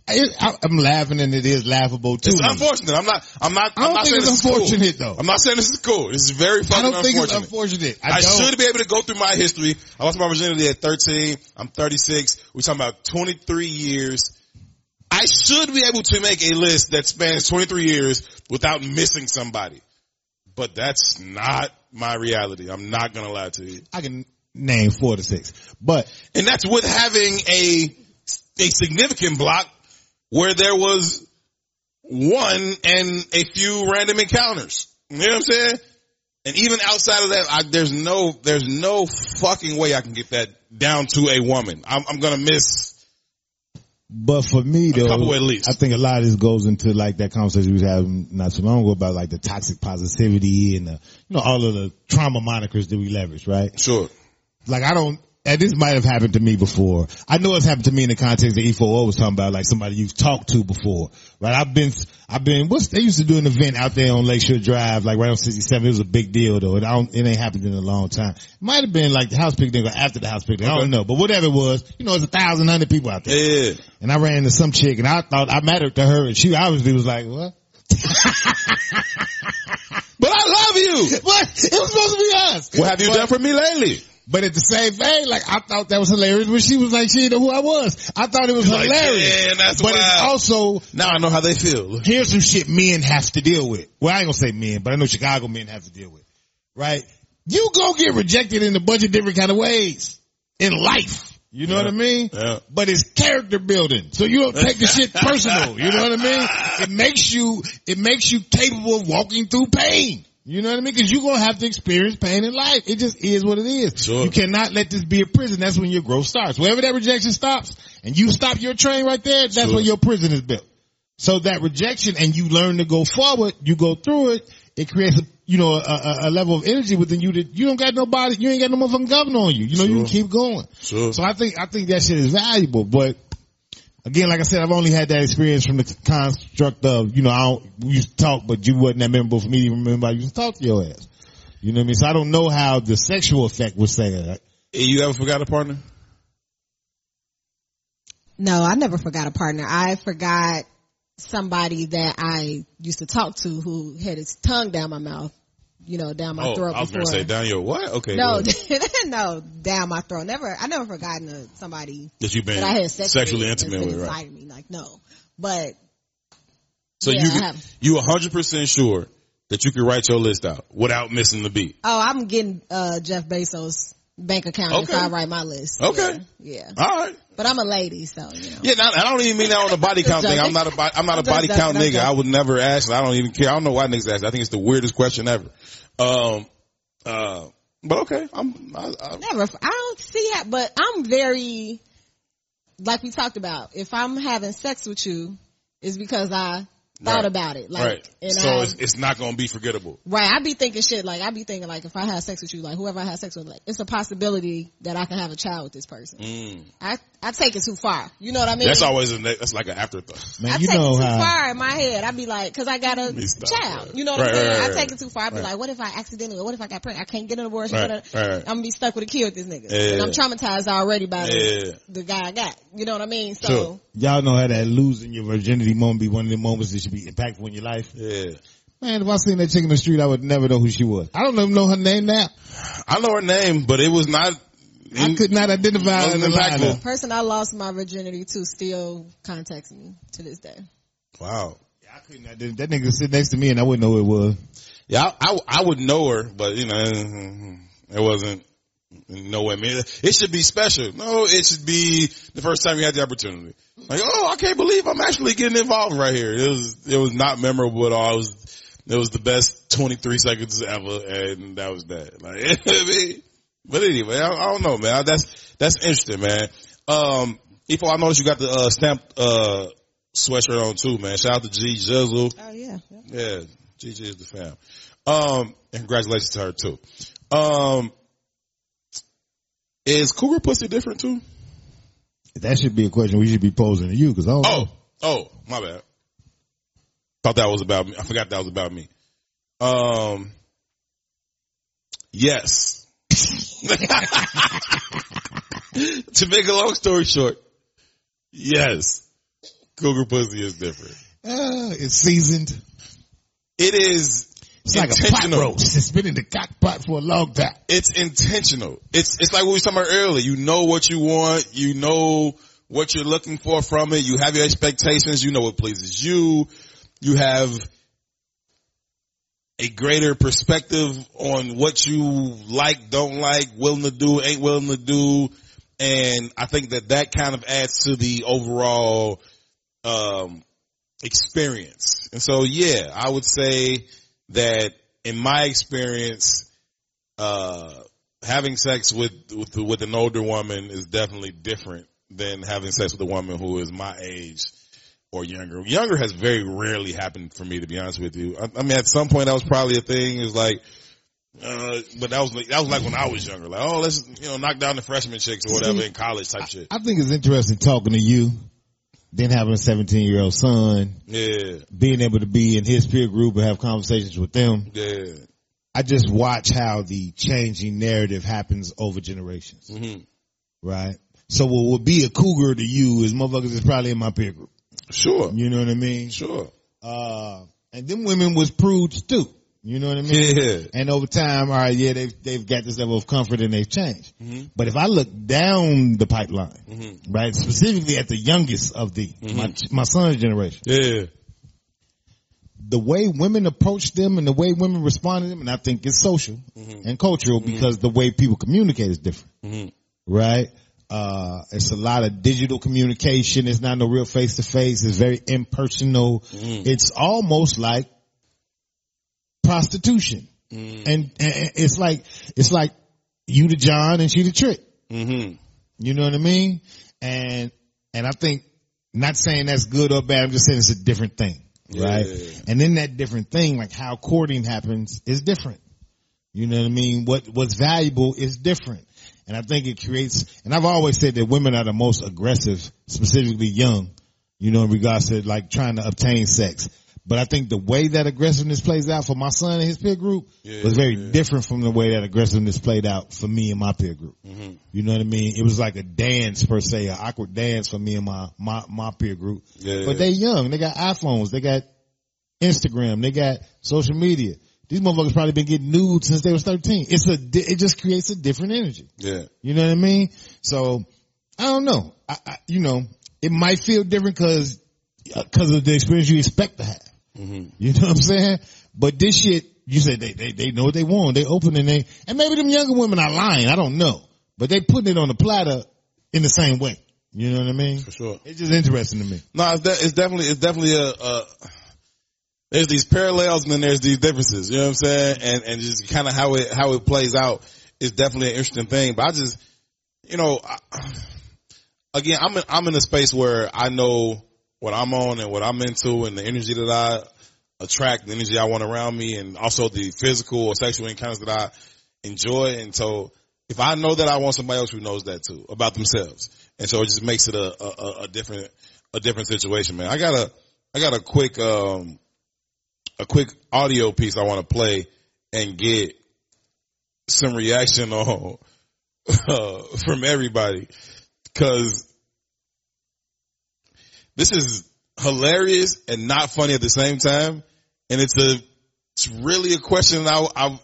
I, I, I'm laughing and it is laughable too. It's unfortunate. I'm not. I'm not. I don't I'm not think saying it's this is cool. unfortunate, though. I'm not saying this is cool. This is very I fucking don't think it's unfortunate. unfortunate. I, I, should be able to go through my history. I lost my virginity at 13. I'm 36. We're talking about 23 years. I should be able to make a list that spans 23 years without missing somebody. But that's not my reality. I'm not gonna lie to you. I can name four to six, but And that's with having a, a significant block where there was one and a few random encounters. You know what I'm saying? And even outside of that, I, there's no, there's no fucking way I can get that down to a woman. I'm, I'm gonna miss. But for me though, couple at least. I think a lot of this goes into like that conversation we was having not so long ago about like the toxic positivity and the, you know, all of the trauma monikers that we leverage, right? Sure. Like I don't, and this might have happened to me before. I know it's happened to me in the context that E4O was talking about, like somebody you've talked to before, right? I've been, I've been, what's, they used to do an event out there on Lakeshore Drive, like right on 67. It was a big deal though. It, I don't, it ain't happened in a long time. It might have been like the house picnic or after the house picnic. I don't know, but whatever it was, you know, it's a thousand, hundred people out there. Yeah. And I ran into some chick and I thought I mattered to her and she obviously was like, what? But I love you. What? It was supposed to be us. What have you But- done for me lately? But at the same vein, like I thought that was hilarious when she was like, she didn't know who I was. I thought it was Like, hilarious. that's but it's also, Now I know how they feel. here's some shit men have to deal with. Well, I ain't gonna say men, but I know Chicago men have to deal with. Right? You gonna get rejected in a bunch of different kind of ways in life. You know what I mean? Yeah. But it's character building. So you don't take the shit personal. You know what I mean? It makes you, it makes you capable of walking through pain. You know what I mean? Cause you're gonna have to experience pain in life. It just is what it is. Sure. You cannot let this be a prison. That's when your growth starts. Wherever that rejection stops and you stop your train right there, that's Sure. when your prison is built. So that rejection and you learn to go forward, you go through it, it creates a, you know, a, a, a level of energy within you that you don't got nobody, you ain't got no motherfucking governor on you. You know, you can keep going. Sure. So I think, I think that shit is valuable, but again, like I said, I've only had that experience from the construct of, you know, I don't, we used to talk, but you wasn't that memorable for me to even remember I used to talk to your ass. You know what I mean? So I don't know how the sexual effect was saying. You ever forgot a partner? No, I never forgot a partner. I forgot somebody that I used to talk to who had his tongue down my mouth, you know, down my oh, throat I was before. gonna say down your what? Okay. no, no, down my throat. Never, I never forgotten a, somebody that you've been that I had sex sexually with intimate with, right? inside of me. Like, no, but So Yeah, you I have. you a hundred percent sure that you could write your list out without missing the beat. oh, I'm getting uh Jeff Bezos' bank account Okay. if I write my list. Okay. yeah, yeah. All right. But I'm a lady, so you know. Yeah, I don't even mean that on the body count thing. I'm not a body, I'm not a body count nigga. I would never ask. I don't even care. I don't know why niggas ask. I think it's the weirdest question ever. Um, uh, but okay. I'm, I, I, Never. I don't see how, but I'm very, like we talked about. If I'm having sex with you, it's because I thought Right. about it. Like, right. and So I, it's, it's not going to be forgettable. right. I be thinking shit. Like I be thinking like if I have sex with you, like whoever I have sex with, like it's a possibility that I can have a child with this person. Mm. I I take it too far. You know what I mean? That's always a, ne- that's like an afterthought. Man, I you take know it too how, far in my head. I'd be like, cause I got a child. right. You know what Right, I'm saying? right, right, I take it too far. I'd be Right. like, what if I accidentally, what if I got pregnant? I can't get an abortion. Right, right, right. I'm gonna be stuck with a kid with this nigga. Yeah. And I'm traumatized already by Yeah. the, the guy I got. You know what I mean? So, Sure. y'all know how that losing your virginity moment be one of the moments that should be impactful in your life. Yeah. Man, if I seen that chick in the street, I would never know who she was. I don't even know her name now. I know her name, but it was not. I could not identify her Wasn't the impactful. person I lost my virginity to still contacts me to this day. Wow. I couldn't ident- That nigga sit next to me and I wouldn't know who it was. Yeah, I, I, I would know her, but you know, it wasn't nowhere near. It should be special. No, it should be the first time you had the opportunity. Like, oh, I can't believe I'm actually getting involved right here. It was, it was not memorable at all. It was, it was the best 23 seconds ever, and that was that. Like, I mean, but anyway, I, I don't know, man. That's that's interesting, man. Um, Ifo, I noticed you got the uh, stamped uh, sweatshirt on too, man. Shout out to G Jizzle. Oh yeah. Yeah, Gigi is the fam. Um, and congratulations to her too. Um, is cougar pussy different too? That should be a question we should be posing to you because I don't Oh, know. oh, my bad. Thought that was about me. I forgot that was about me. Um, yes. to make a long story short, yes, cougar pussy is different. Uh, it's seasoned. It is It's like a pot intentional. roast. It's been in the cock pot for a long time. it's intentional. It's it's like what we were talking about earlier. You know what you want. You know what you're looking for from it. You have your expectations. You know what pleases you. You have a greater perspective on what you like, don't like, willing to do, ain't willing to do. And I think that that kind of adds to the overall, um, experience. And so, yeah, I would say that in my experience, uh, having sex with, with, with an older woman is definitely different than having sex with a woman who is my age or younger. Younger has very rarely happened for me, to be honest with you. I, I mean, at some point that was probably a thing. Is like, uh, but that was like, that was like when I was younger. Like, oh, let's, you know, knock down the freshman chicks or whatever in college type shit. I think it's interesting talking to you, then having a 17 year old son, Yeah, being able to be in his peer group and have conversations with them. yeah. I just watch how the changing narrative happens over generations, hmm right? So what would be a cougar to you is motherfuckers is probably in my peer group. Sure, You know what I mean? sure. Uh, and them women was prudes too. You know what I mean? Yeah. And over time, all right, yeah, they've, they've got this level of comfort and they've changed. Mhm. But if I look down the pipeline, hmm right, specifically at the youngest of the, my, my son's generation, Yeah, the way women approach them and the way women respond to them, and I think it's social and cultural because the way people communicate is different, hmm right? Uh, it's a lot of digital communication. It's not no real face to face. It's very impersonal. It's almost like prostitution. And, and it's like, it's like you to John and she to Trick. Mm-hmm. You know what I mean? And, and I think, not saying that's good or bad, I'm just saying it's a different thing. Right? Yeah. And then that different thing, like how courting happens is different. You know what I mean? What, what's valuable is different. And I think it creates, and I've always said that women are the most aggressive, specifically young, you know, in regards to like trying to obtain sex. But I think the way that aggressiveness plays out for my son and his peer group Yeah, was very yeah. different from the way that aggressiveness played out for me and my peer group. Mm-hmm. You know what I mean? It was like a dance per se, an awkward dance for me and my, my, my peer group. Yeah. But they young. They got iPhones. They got Instagram. They got social media. These motherfuckers probably been getting nudes since they was 13. It's a, it just creates a different energy. Yeah. You know what I mean? So I don't know. I, I you know, it might feel different cause, uh, cause of the experience you expect to have. Mm-hmm. You know what I'm saying? But this shit, you said they, they, they know what they want. They open and they, and maybe them younger women are lying. I don't know, but they putting it on the platter in the same way. You know what I mean? For sure. It's just interesting to me. No, it's, de- it's definitely, it's definitely a, a, there's these parallels and then there's these differences, you know what I'm saying? And, and just kind of how it, how it plays out is definitely an interesting thing. But I just, you know, I, again, I'm in, I'm in a space where I know what I'm on and what I'm into and the energy that I attract, the energy I want around me and also the physical or sexual encounters that I enjoy. And so if I know that I want somebody else who knows that too about themselves. And so it just makes it a, a, a- different, a different situation, man. I got a, I got a quick, um, a quick audio piece I want to play and get some reaction on, uh, from everybody. Cause this is hilarious and not funny at the same time. And it's a, it's really a question I, I,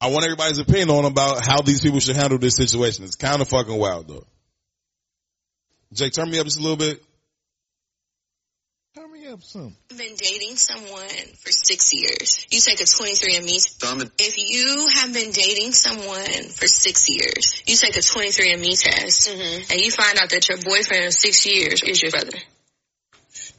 I want everybody's opinion on about how these people should handle this situation. It's kind of fucking wild though. Jake, turn me up just a little bit. Turn me up some. been dating someone for six years. You take a 23andMe. Test. If you have been dating someone for six years, you take a 23andMe test, and you find out that your boyfriend of six years is your brother.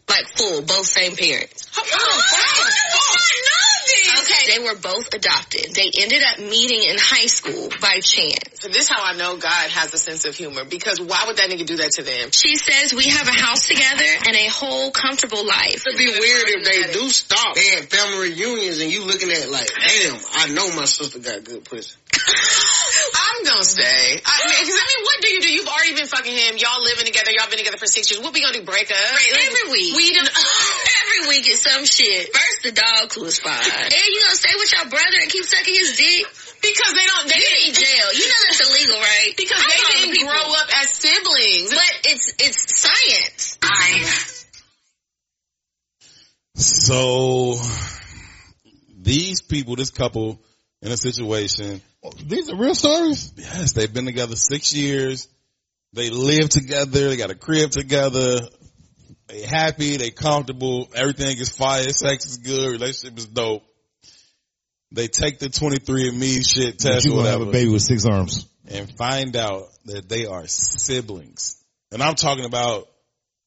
Like full, both same parents. Okay, they were both adopted. They ended up meeting in high school by chance. So this how I know God has a sense of humor because why would that nigga do that to them? She says we have a house together and a whole comfortable life. It'd be weird if they do stop. They had family reunions and you looking at like, damn, I know my sister got good pussy. I'm gonna stay. I mean, 'cause, I mean, what do you do? You've already been fucking him. Y'all living together. Y'all been together for six years. What we gonna do? Break up? Every week. We don't. Every week is some shit. First the dogs was fine. And you gonna stay with your brother and keep sucking his dick? because they don't. They You didn't in jail. You know that's illegal, right? Because I they didn't people. grow up as siblings. But it's it's science. I So these people, this couple in a situation, These are real stories. yes, they've been together six years. They live together. They got a crib together. They happy. They comfortable. Everything is fire. Sex is good. Relationship is dope. They take the 23andMe shit But test you or gonna have a baby with six arms. and find out that they are siblings. And I'm talking about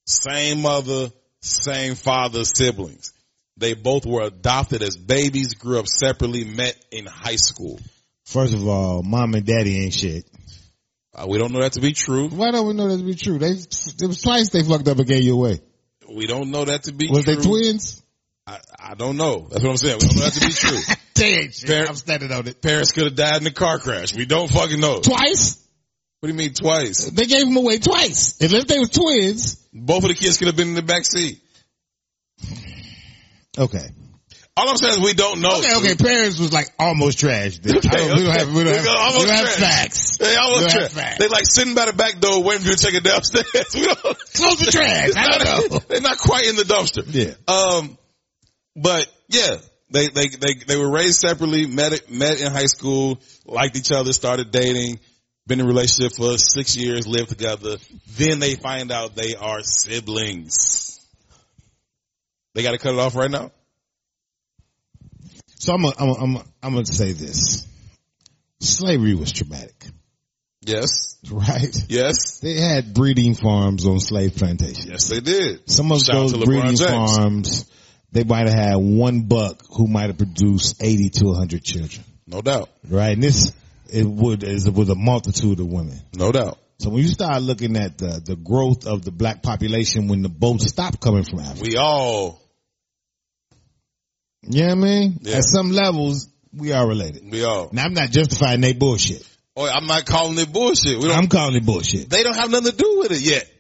same mother, same father siblings. They both were adopted as babies, grew up separately, met in high school. First of all, mom and daddy ain't shit. Uh, we don't know that to be true. Why don't we know that to be true? They, it was twice they fucked up and gave you away. We don't know that to be Was true. they twins? I, I don't know. That's what I'm saying. We don't know that to be true. Shit. Par- I'm standing on it. Parents could have died in a car crash. We don't fucking know. Twice? What do you mean twice? They gave them away twice. If they were twins, Both of the kids could have been in the back seat. okay. All I'm saying is we don't know. Okay, okay. Parents was like almost trash. I don't- we don't have, we don't have, Almost we don't have facts. They almost We don't tra- have facts. They like sitting by the back door waiting for you to take it downstairs. We don't, Close the trash. I don't know. They're not quite in the dumpster. Yeah. Um, but yeah, they, they, they, they were raised separately, met, met in high school, liked each other, started dating, been in a relationship for six years, lived together. Then they find out they are siblings. They got to cut it off right now. So I'm gonna, I'm gonna, I'm gonna, I'm gonna say this. Slavery was traumatic. Yes. right? Yes. They had breeding farms on slave plantations. Yes, they did. Some of Shout out those breeding James. farms, they might have had one buck who might have produced 80 to 100 children, No doubt. right? And this, it would, is with a multitude of women. No doubt. So when you start looking at the, the growth of the black population when the boats stopped coming from Africa, We all, you know what I mean? Yeah. At some levels, we are related. we all. Now I'm not justifying they bullshit. Oh, I'm not calling it bullshit. We don't, I'm calling it bullshit. they don't have nothing to do with it yet.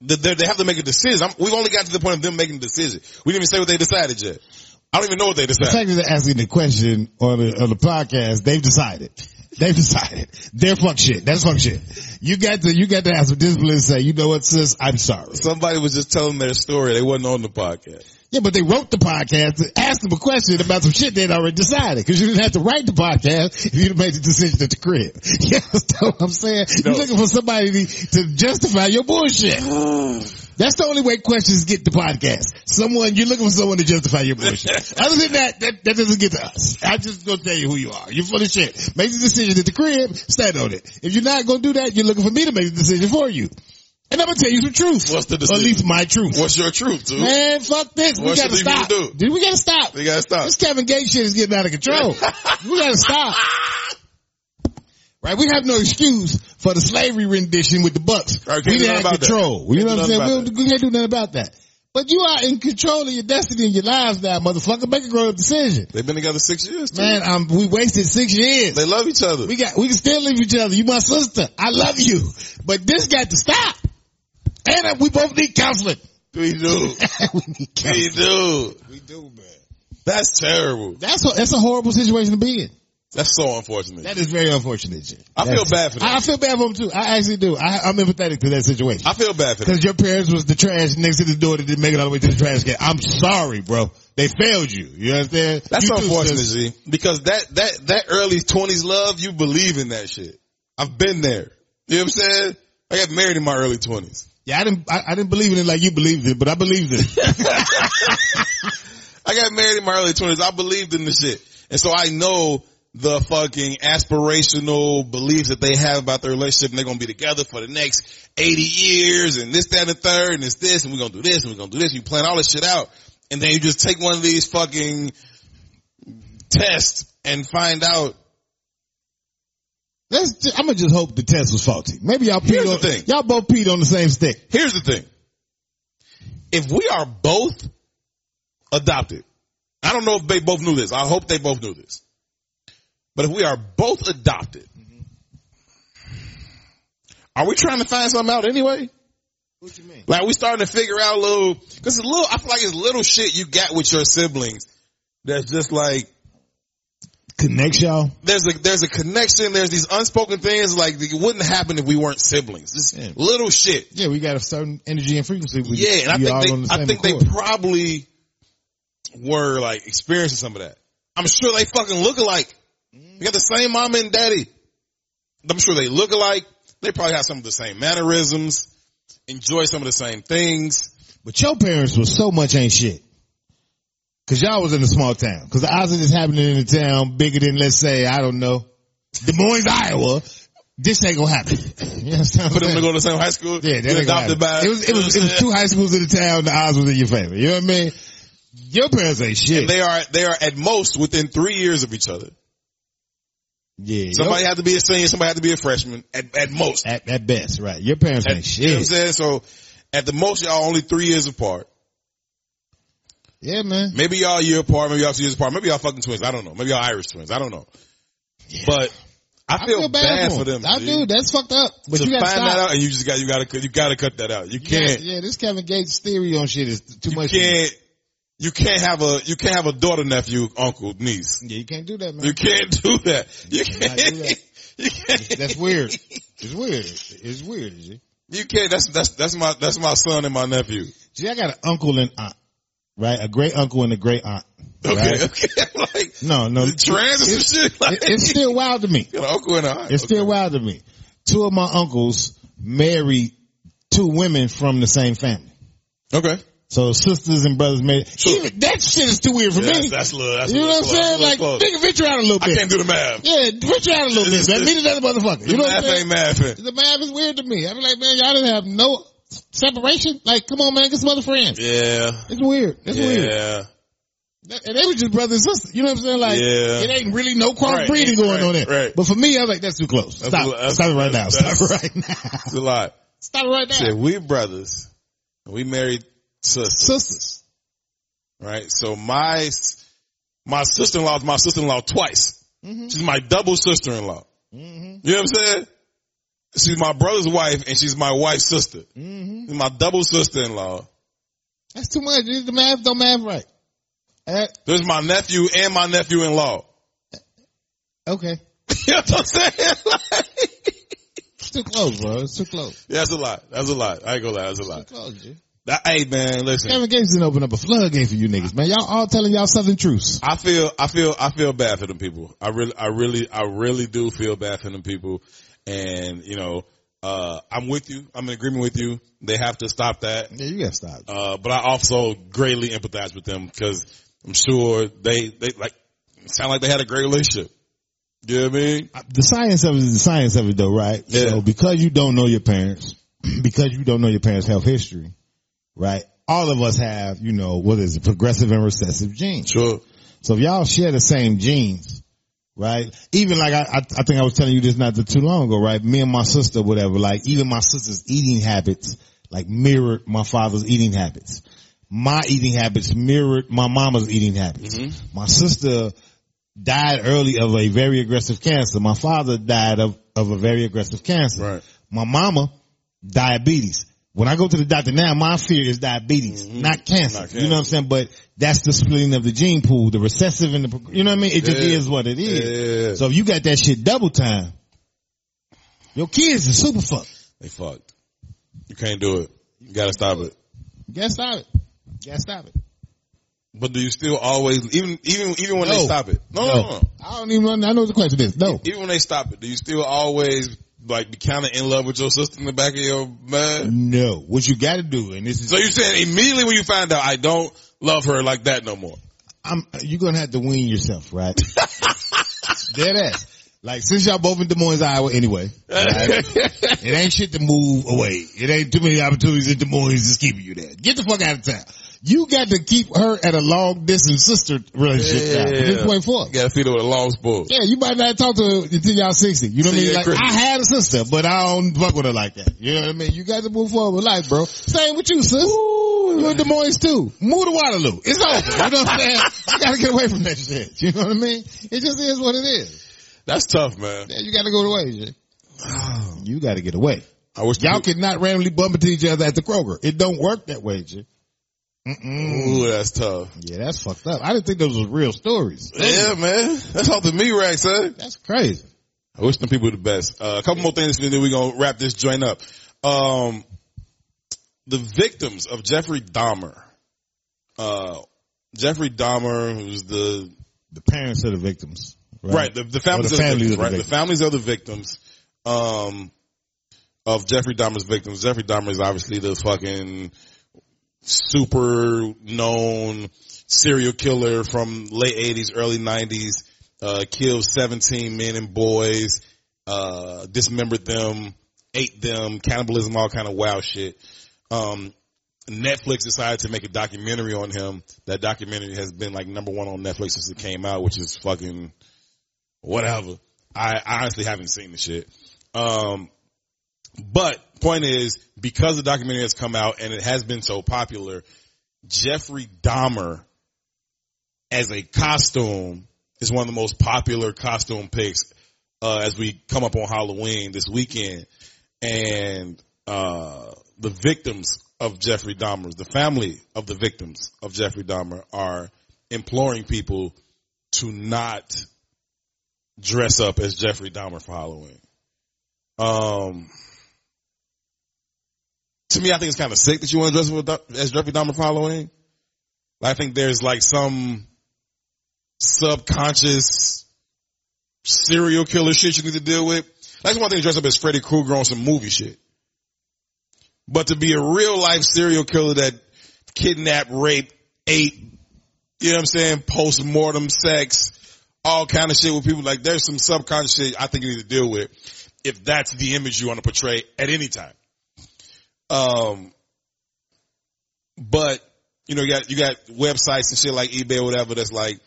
They, they have to make a decision. I'm, we've only got to the point of them making a decision. We didn't even say what they decided yet. I don't even know what they decided. The fact that they're asking the question on the, on the podcast, they've decided. They've decided. They're fuck shit. That's fuck shit. You got to, you got to have some discipline and say, you know what, sis, I'm sorry. Somebody was just telling their story. They wasn't on the podcast. Yeah, but they wrote the podcast to ask them a question about some shit they'd already decided. Cause you didn't have to write the podcast if you'd made the decision at the crib. You understand what I'm saying? No. You're looking for somebody to, to justify your bullshit. That's the only way questions get the podcast. Someone, you're looking for someone to justify your bullshit. Other than that, that, that doesn't get to us. I'm just gonna tell you who you are. You're full of shit. Make the decision at the crib, stand on it. If you're not gonna do that, you're looking for me to make the decision for you. And I'm gonna tell you some truth. What's the Or at least my truth. What's your truth, dude? Man, fuck this. We gotta stop. do? Dude, we gotta stop. We gotta stop. This Kevin Gates shit is getting out of control. we gotta stop. Right? We have no excuse for the slavery rendition with the Bucks. Right, we didn't have about that. control. You know what I'm saying? We, we can't do nothing about that. But you are in control of your destiny and your lives now, motherfucker. Make a grown up decision. They've been together six years, too. Man, um, we wasted six years. They love each other. We got, we can still leave each other. You my sister. I love you. But this got to stop. And we both need counseling. we do. we need We do. We do, man. That's terrible. That's a, that's a horrible situation to be in. That's so unfortunate. That is very unfortunate. Jay. I feel bad for them. I feel bad for them too. I actually do. I, I'm empathetic to that situation. I feel bad for them. Because your parents was the trash next to the door that didn't make it all the way to the trash can. I'm sorry, bro. They failed you. You understand? That's You too, unfortunate, sis. G. Because that, that, that early twenties love, you believe in that shit. I've been there. You know what I'm saying? I got married in my early twenties. Yeah, I didn't. I, I didn't believe in it like you believed it, but I believed it. I got married in my early twenties. I believed in the shit. And so I know the fucking aspirational beliefs that they have about their relationship and they're gonna be together for the next 80 years and this, that, and the third and it's this and we're gonna do this and we're gonna do this. And You plan all this shit out and then you just take one of these fucking tests and find out Let's. Just, I'm gonna just hope the test was faulty. Maybe y'all Here's peed the on. thing. Y'all both peed on the same stick. Here's the thing. If we are both adopted, I don't know if they both knew this. I hope they both knew this. But if we are both adopted, are we trying to find something out anyway? What you mean? Like we starting to figure out a little, cause it's a little, I feel like it's little shit you got with your siblings that's just like, Connects y'all. there's a, there's a connection, there's these unspoken things like it wouldn't happen if we weren't siblings. Just Yeah. little shit. Yeah, we got a certain energy and frequency. We, Yeah, and I we think on the they, I think accord. they probably were like experiencing some of that. I'm sure they fucking look alike. They got the same mama and daddy. I'm sure they look alike. They probably have some of the same mannerisms, enjoy some of the same things. But your parents was so much ain't shit. Cause y'all was in a small town. Cause the odds of this happening in a town bigger than, let's say, I don't know, Des Moines, Iowa, this ain't gonna happen. You understand For them to go to the same high school, Yeah, that adopted by. It was, it was, it was two high schools in the town, the odds was in your favor. You know what I mean? Your parents ain't shit. They are they are at most within three years of each other. yeah. Somebody had to be a senior, somebody had to be a freshman at, at most. at, at best, right. Your parents At- ain't you know what I'm saying? So at the most y'all only three years apart. Yeah, man. Maybe y'all a year apart, maybe y'all two years apart, maybe y'all fucking twins. I don't know. Maybe y'all Irish twins. I don't know. But I feel, bad, for them. I G. do. That's fucked up. But to you gotta stop. that out, and you just got you got to you got to cut that out. You You can't yeah, this Kevin Gates theory on shit is too you much. can't you can't have a you can't have a daughter, nephew, uncle, niece. Yeah, you can't do that, man. You can't do that. You do can't. that. You can't. That's weird. It's weird. It's weird, is it? You can't. That's that's that's my that's my son and my nephew. See, I got an uncle and aunt, right? A great uncle and a great aunt. Okay, Right? okay. like No, no. trans or It- shit. Like, it- it's still wild to me. an uncle and aunt. It's still Okay. wild to me. Two of my uncles married two women from the same family. Okay. So sisters and brothers made Sure. even that shit is too weird for Yeah, me. that's a little, that's you know what I'm saying? Like, close. nigga, venture out a little bit. I can't do the math. Yeah, venture out a little It's- bit, man. it's- Meet another motherfucker. You know what I'm saying? math ain't mathing. The math is weird to me. I'm like, man, y'all didn't have no separation. Like, come on, man, get some other friends. Yeah. It's weird. It's weird. Yeah. And they were just brothers and sisters. You know what I'm saying? Like, Yeah. it ain't really no crossbreeding Right, going right, on there. right. But for me, I was like, that's too close. That's Stop. a- Stop it right now. Stop it right now. It's a lot. Stop it right now. Said we brothers. We married sisters. Sisters. Right? So my, my sister-in-law is my sister-in-law twice. Mm-hmm. She's my double sister-in-law. Mm-hmm. You know what I'm saying? She's my brother's wife and she's my wife's sister. She's my double sister-in-law. That's too much. The math don't math right. Uh, There's my nephew and my nephew-in-law. okay. you know what I'm saying? Like, It's too close, bro. It's too close. yeah, that's a lot. That's a lot. I ain't gonna lie. That's a lot. Too close, G. That, hey man, listen. Kevin Gates didn't open up a floodgate for you niggas, man. Y'all all telling y'all southern truths. I feel, I feel, I feel bad for them people. I really, I really, I really do feel bad for them people. And, you know, uh, I'm with you. I'm in agreement with you. They have to stop that. Yeah, you gotta stop. Uh, but I also greatly empathize with them because I'm sure they, they like, sound like they had a great relationship. You know what I mean? The science of it is the science of it though, right? Yeah. So because you don't know your parents, because you don't know your parents' health history, right? All of us have, you know, what is it, progressive and recessive genes. Sure. So if y'all share the same genes, right? Even like I, I, think I was telling you this not too long ago, right? Me and my sister, whatever, like even my sister's eating habits, like mirrored my father's eating habits. My eating habits mirrored my mama's eating habits. Mm-hmm. My sister died early of a very aggressive cancer. My father died of, of a very aggressive cancer. Right. My mama, diabetes. When I go to the doctor now, my fear is diabetes, mm-hmm. not cancer. Not You know what I'm saying? But that's the splitting of the gene pool, the recessive and the, you know what I mean? It just Yeah. is what it is. Yeah. So if you got that shit double time, your kids are super fucked. They fucked. You can't do it. You gotta stop it. You gotta stop it. You gotta stop it. But do you still always, even, even, even when they stop it? No, no, no. no. I don't even I know the question is. No. Even when they stop it, do you still always like be kind of in love with your sister in the back of your mind? No. What you gotta do, and this is, So you're saying immediately when you find out I don't love her like that no more? I'm, you're gonna have to wean yourself, right? Dead ass. Like since y'all both in Des Moines, Iowa anyway, right? it ain't shit to move away. It ain't too many opportunities in Des Moines that's keeping you there. Get the fuck out of town. You got to keep her at a long distance sister relationship now. From this point forward. You gotta feed her with a long spoon. Yeah, you might not talk to her until y'all 60. You know what I mean? Like, Christmas. I had a sister, but I don't fuck with her like that. You know what I mean? You got to move forward with life, bro. Same with you, sis. You're Des Moines too. Move to Waterloo. It's over. You know what I'm saying? You gotta get away from that shit. You know what I mean? It just is what it is. That's tough, man. Yeah, you gotta go away, Jay. You gotta get away. I wish Y'all could not randomly bump into each other at the Kroger. It don't work that way, Jay. Ooh, that's tough. Yeah, that's fucked up. I didn't think those was real stories. Yeah, man. That's off the me rack, son. That's crazy. I wish them people the best. Uh, a couple more things and then we're gonna wrap this joint up. Um, the victims of Jeffrey Dahmer. Uh, Jeffrey Dahmer, who's the The parents of the victims. Right. The, the families, the of the families victims, of the right? The victims. families of the victims, um, of Jeffrey Dahmer's victims. Jeffrey Dahmer is obviously the fucking super known serial killer from late eighties, early nineties, uh, killed 17 men and boys, uh, dismembered them, ate them, cannibalism, all kind of wild shit. Um, Netflix decided to make a documentary on him. That documentary has been like number one on Netflix since it came out, which is fucking whatever. I, I honestly haven't seen the shit. Um, but point is, because the documentary has come out and it has been so popular, Jeffrey Dahmer as a costume is one of the most popular costume picks, uh, as we come up on Halloween this weekend. And, uh, the victims of Jeffrey Dahmer, the family of the victims of Jeffrey Dahmer are imploring people to not dress up as Jeffrey Dahmer for Halloween. Um, to me, I think it's kind of sick that you want to dress up as Jeffrey Dahmer following. I think there's like some subconscious serial killer shit you need to deal with. That's one thing to dress up as Freddy Krueger on some movie shit. But to be a real life serial killer that kidnap, rape, ate, you know what I'm saying, post-mortem sex, all kind of shit with people. Like there's some subconscious shit I think you need to deal with if that's the image you want to portray at any time. Um, but you know, you got, you got websites and shit like eBay or whatever that's like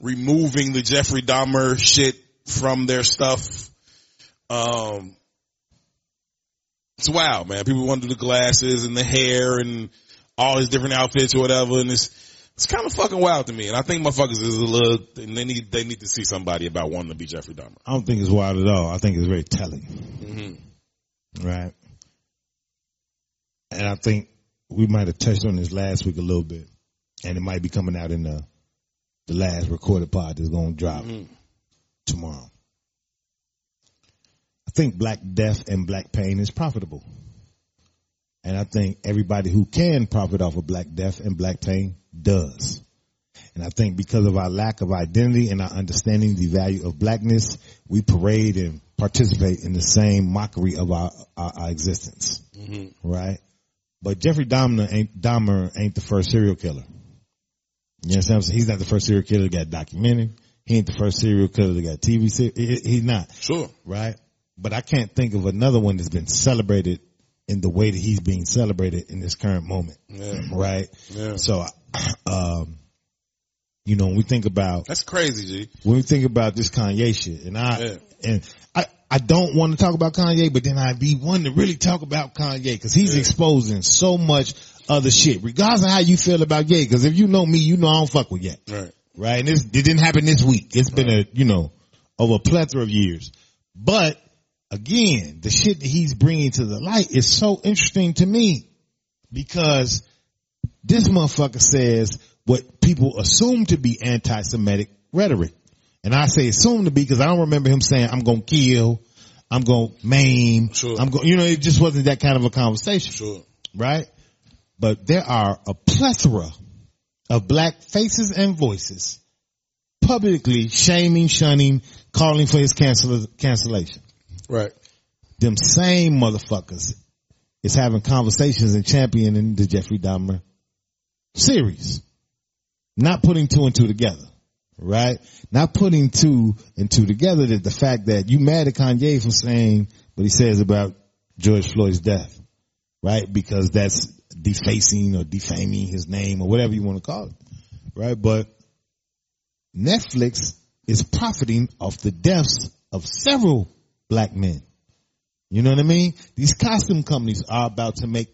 removing the Jeffrey Dahmer shit from their stuff. Um, it's wild, man. People want to do the glasses and the hair and all his different outfits or whatever. And it's, it's kind of fucking wild to me. And I think motherfuckers is a little, and they need, they need to see somebody about wanting to be Jeffrey Dahmer. I don't think it's wild at all. I think it's very telling. Mm-hmm. Right. And I think we might have touched on this last week a little bit. And it might be coming out in the, the last recorded pod that's going to drop Mm-hmm. tomorrow. I think black death and black pain is profitable. And I think everybody who can profit off of black death and black pain does. And I think because of our lack of identity and our understanding the value of blackness, we parade and participate in the same mockery of our, our, our existence. Right? But Jeffrey Dahmer ain't, Dahmer ain't the first serial killer. You know what I'm saying? He's not the first serial killer that got documented. He ain't the first serial killer that got TV series. He's not Sure. right? But I can't think of another one that's been celebrated in the way that he's being celebrated in this current moment, Yeah. right? Yeah. So, um, you know, when we think about That's crazy, G. when we think about this Kanye shit, and I Yeah. and I don't want to talk about Kanye, but then I'd be wanting to really talk about Kanye because he's Yeah. exposing so much other shit, regardless of how you feel about Ye. Because if you know me, you know I don't fuck with Ye Right. right? And this, it didn't happen this week. It's been a, you know, over a plethora of years. But again, the shit that he's bringing to the light is so interesting to me because this motherfucker says what people assume to be anti-Semitic rhetoric. And I say assume to be because I don't remember him saying, I'm going to kill, I'm going to maim, Sure. I'm going, you know, it just wasn't that kind of a conversation Sure. right? But there are a plethora of black faces and voices publicly shaming, shunning, calling for his cancel- cancellation. Right. Them same motherfuckers is having conversations and championing the Jeffrey Dahmer series. Not putting two and two together, right? Not putting two and two together that the fact that you mad at Kanye for saying what he says about George Floyd's death, right? Because that's defacing or defaming his name or whatever you want to call it, right? But Netflix is profiting off the deaths of several black men. You know what I mean? These costume companies are about to make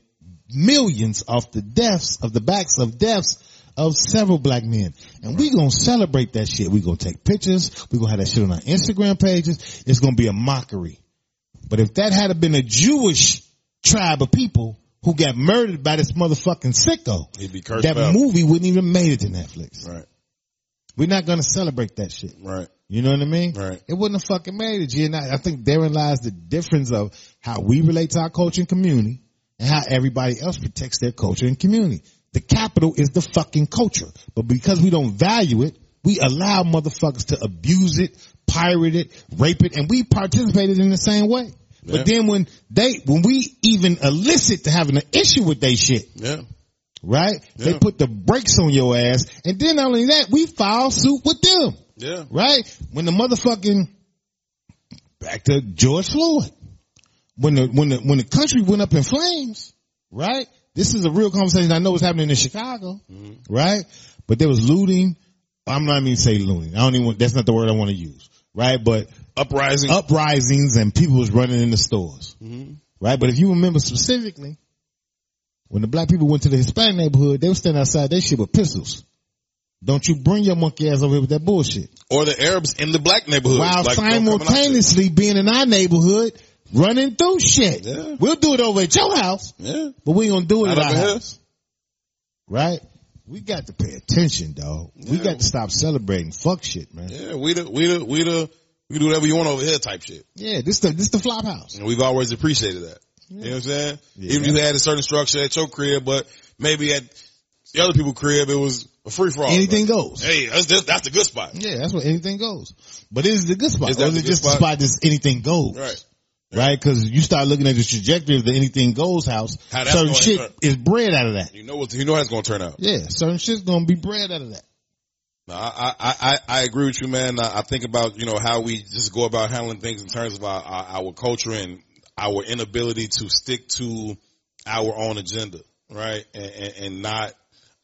millions off the deaths of the backs of deaths of several black men. And we gonna celebrate that shit. we gonna take pictures. we gonna have that shit on our Instagram pages. It's gonna be a mockery. But if that had been a Jewish tribe of people who got murdered by this motherfucking sicko, He'd be cursed that out. movie wouldn't even made it to Netflix. Right. We're not gonna celebrate that shit. Right. You know what I mean? Right. It wouldn't have fucking made it, G. And I, I think therein lies the difference of how we relate to our culture and community and how everybody else protects their culture and community. The capital is the fucking culture. But because we don't value it, we allow motherfuckers to abuse it, pirate it, rape it, and we participated in the same way. Yeah. But then when they, when we even elicit to having an issue with they shit, Yeah. right? They put the brakes on your ass. And then not only that, we file suit with them Yeah. right? When the motherfucking back to George Floyd, when the when the when the country went up in flames, right? This is a real conversation. I know what's happening in Chicago, right? But there was looting. I'm not even say looting. I don't even. want- That's not the word I want to use, right? But Uprising. uprisings and people was running in the stores, Mm-hmm. right? But if you remember specifically, when the black people went to the Hispanic neighborhood, they were standing outside They shit with pistols. Don't you bring your monkey ass over here with that bullshit. Or the Arabs in the black neighborhood. While Like, don't come out simultaneously being in our neighborhood, running through shit. Yeah. We'll do it over at your house. Yeah. but we ain't gonna do it Out at our house. house. Right? We got to pay attention, dog. We got to stop celebrating fuck shit, man. Yeah, Yeah. We the, we the, we the, we do whatever you want over here type shit. Yeah, this the this the flop house. And we've always appreciated that. You know what I'm saying? Yeah. Even if you had a certain structure at your crib, but maybe at the other people's crib, it was a free for all. Anything goes. Hey, that's, that's, that's the good spot. Yeah, that's what anything goes. But is the good spot? Is Or that is the it good just the spot? spot that's anything goes? Right. Right? Cause you start looking at the trajectory of the anything goes house, How certain going- shit is bred out of that. You know what? You know how it's gonna turn out. Yeah, certain shit's gonna be bred out of that. No, I, I, I, I agree with you, man. I, I think about, you know, how we just go about handling things in terms of our, our, our culture and our inability to stick to our own agenda, right? And, and, and not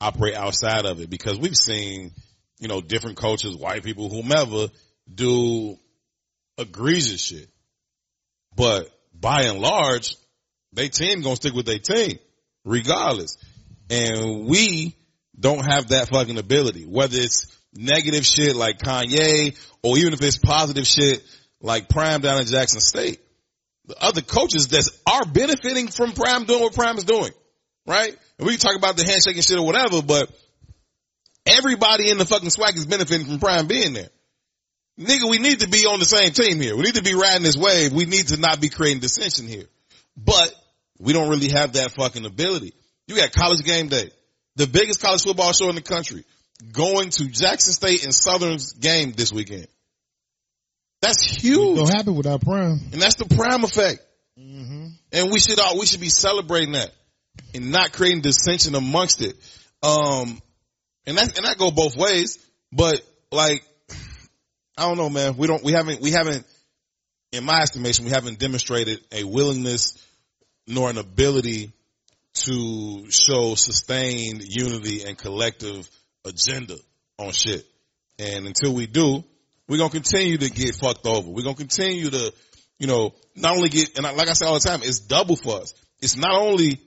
operate outside of it because we've seen, you know, different cultures, white people, whomever do egregious shit. But by and large, they team gonna stick with their team regardless. And we don't have that fucking ability, whether it's negative shit like Kanye or even if it's positive shit like Prime down in Jackson State. The other coaches that are benefiting from Prime doing what Prime is doing, right? And we talk about the handshaking shit or whatever, but everybody in the fucking SWAC is benefiting from Prime being there. Nigga, we need to be on the same team here. We need to be riding this wave. We need to not be creating dissension here. But we don't really have that fucking ability. You got college game day, the biggest college football show in the country, going to Jackson State and Southern's game this weekend. That's huge. Don't happen without prime. And that's the prime effect. And we should all, we should be celebrating that and not creating dissension amongst it. Um, and that, and that go both ways, but like, I don't know, man. We don't, we haven't, we haven't, in my estimation, we haven't demonstrated a willingness nor an ability to show sustained unity and collective agenda on shit. And until we do, we're gonna continue to get fucked over. We're gonna continue to, you know, not only get, and like I say all the time, it's double for us. It's not only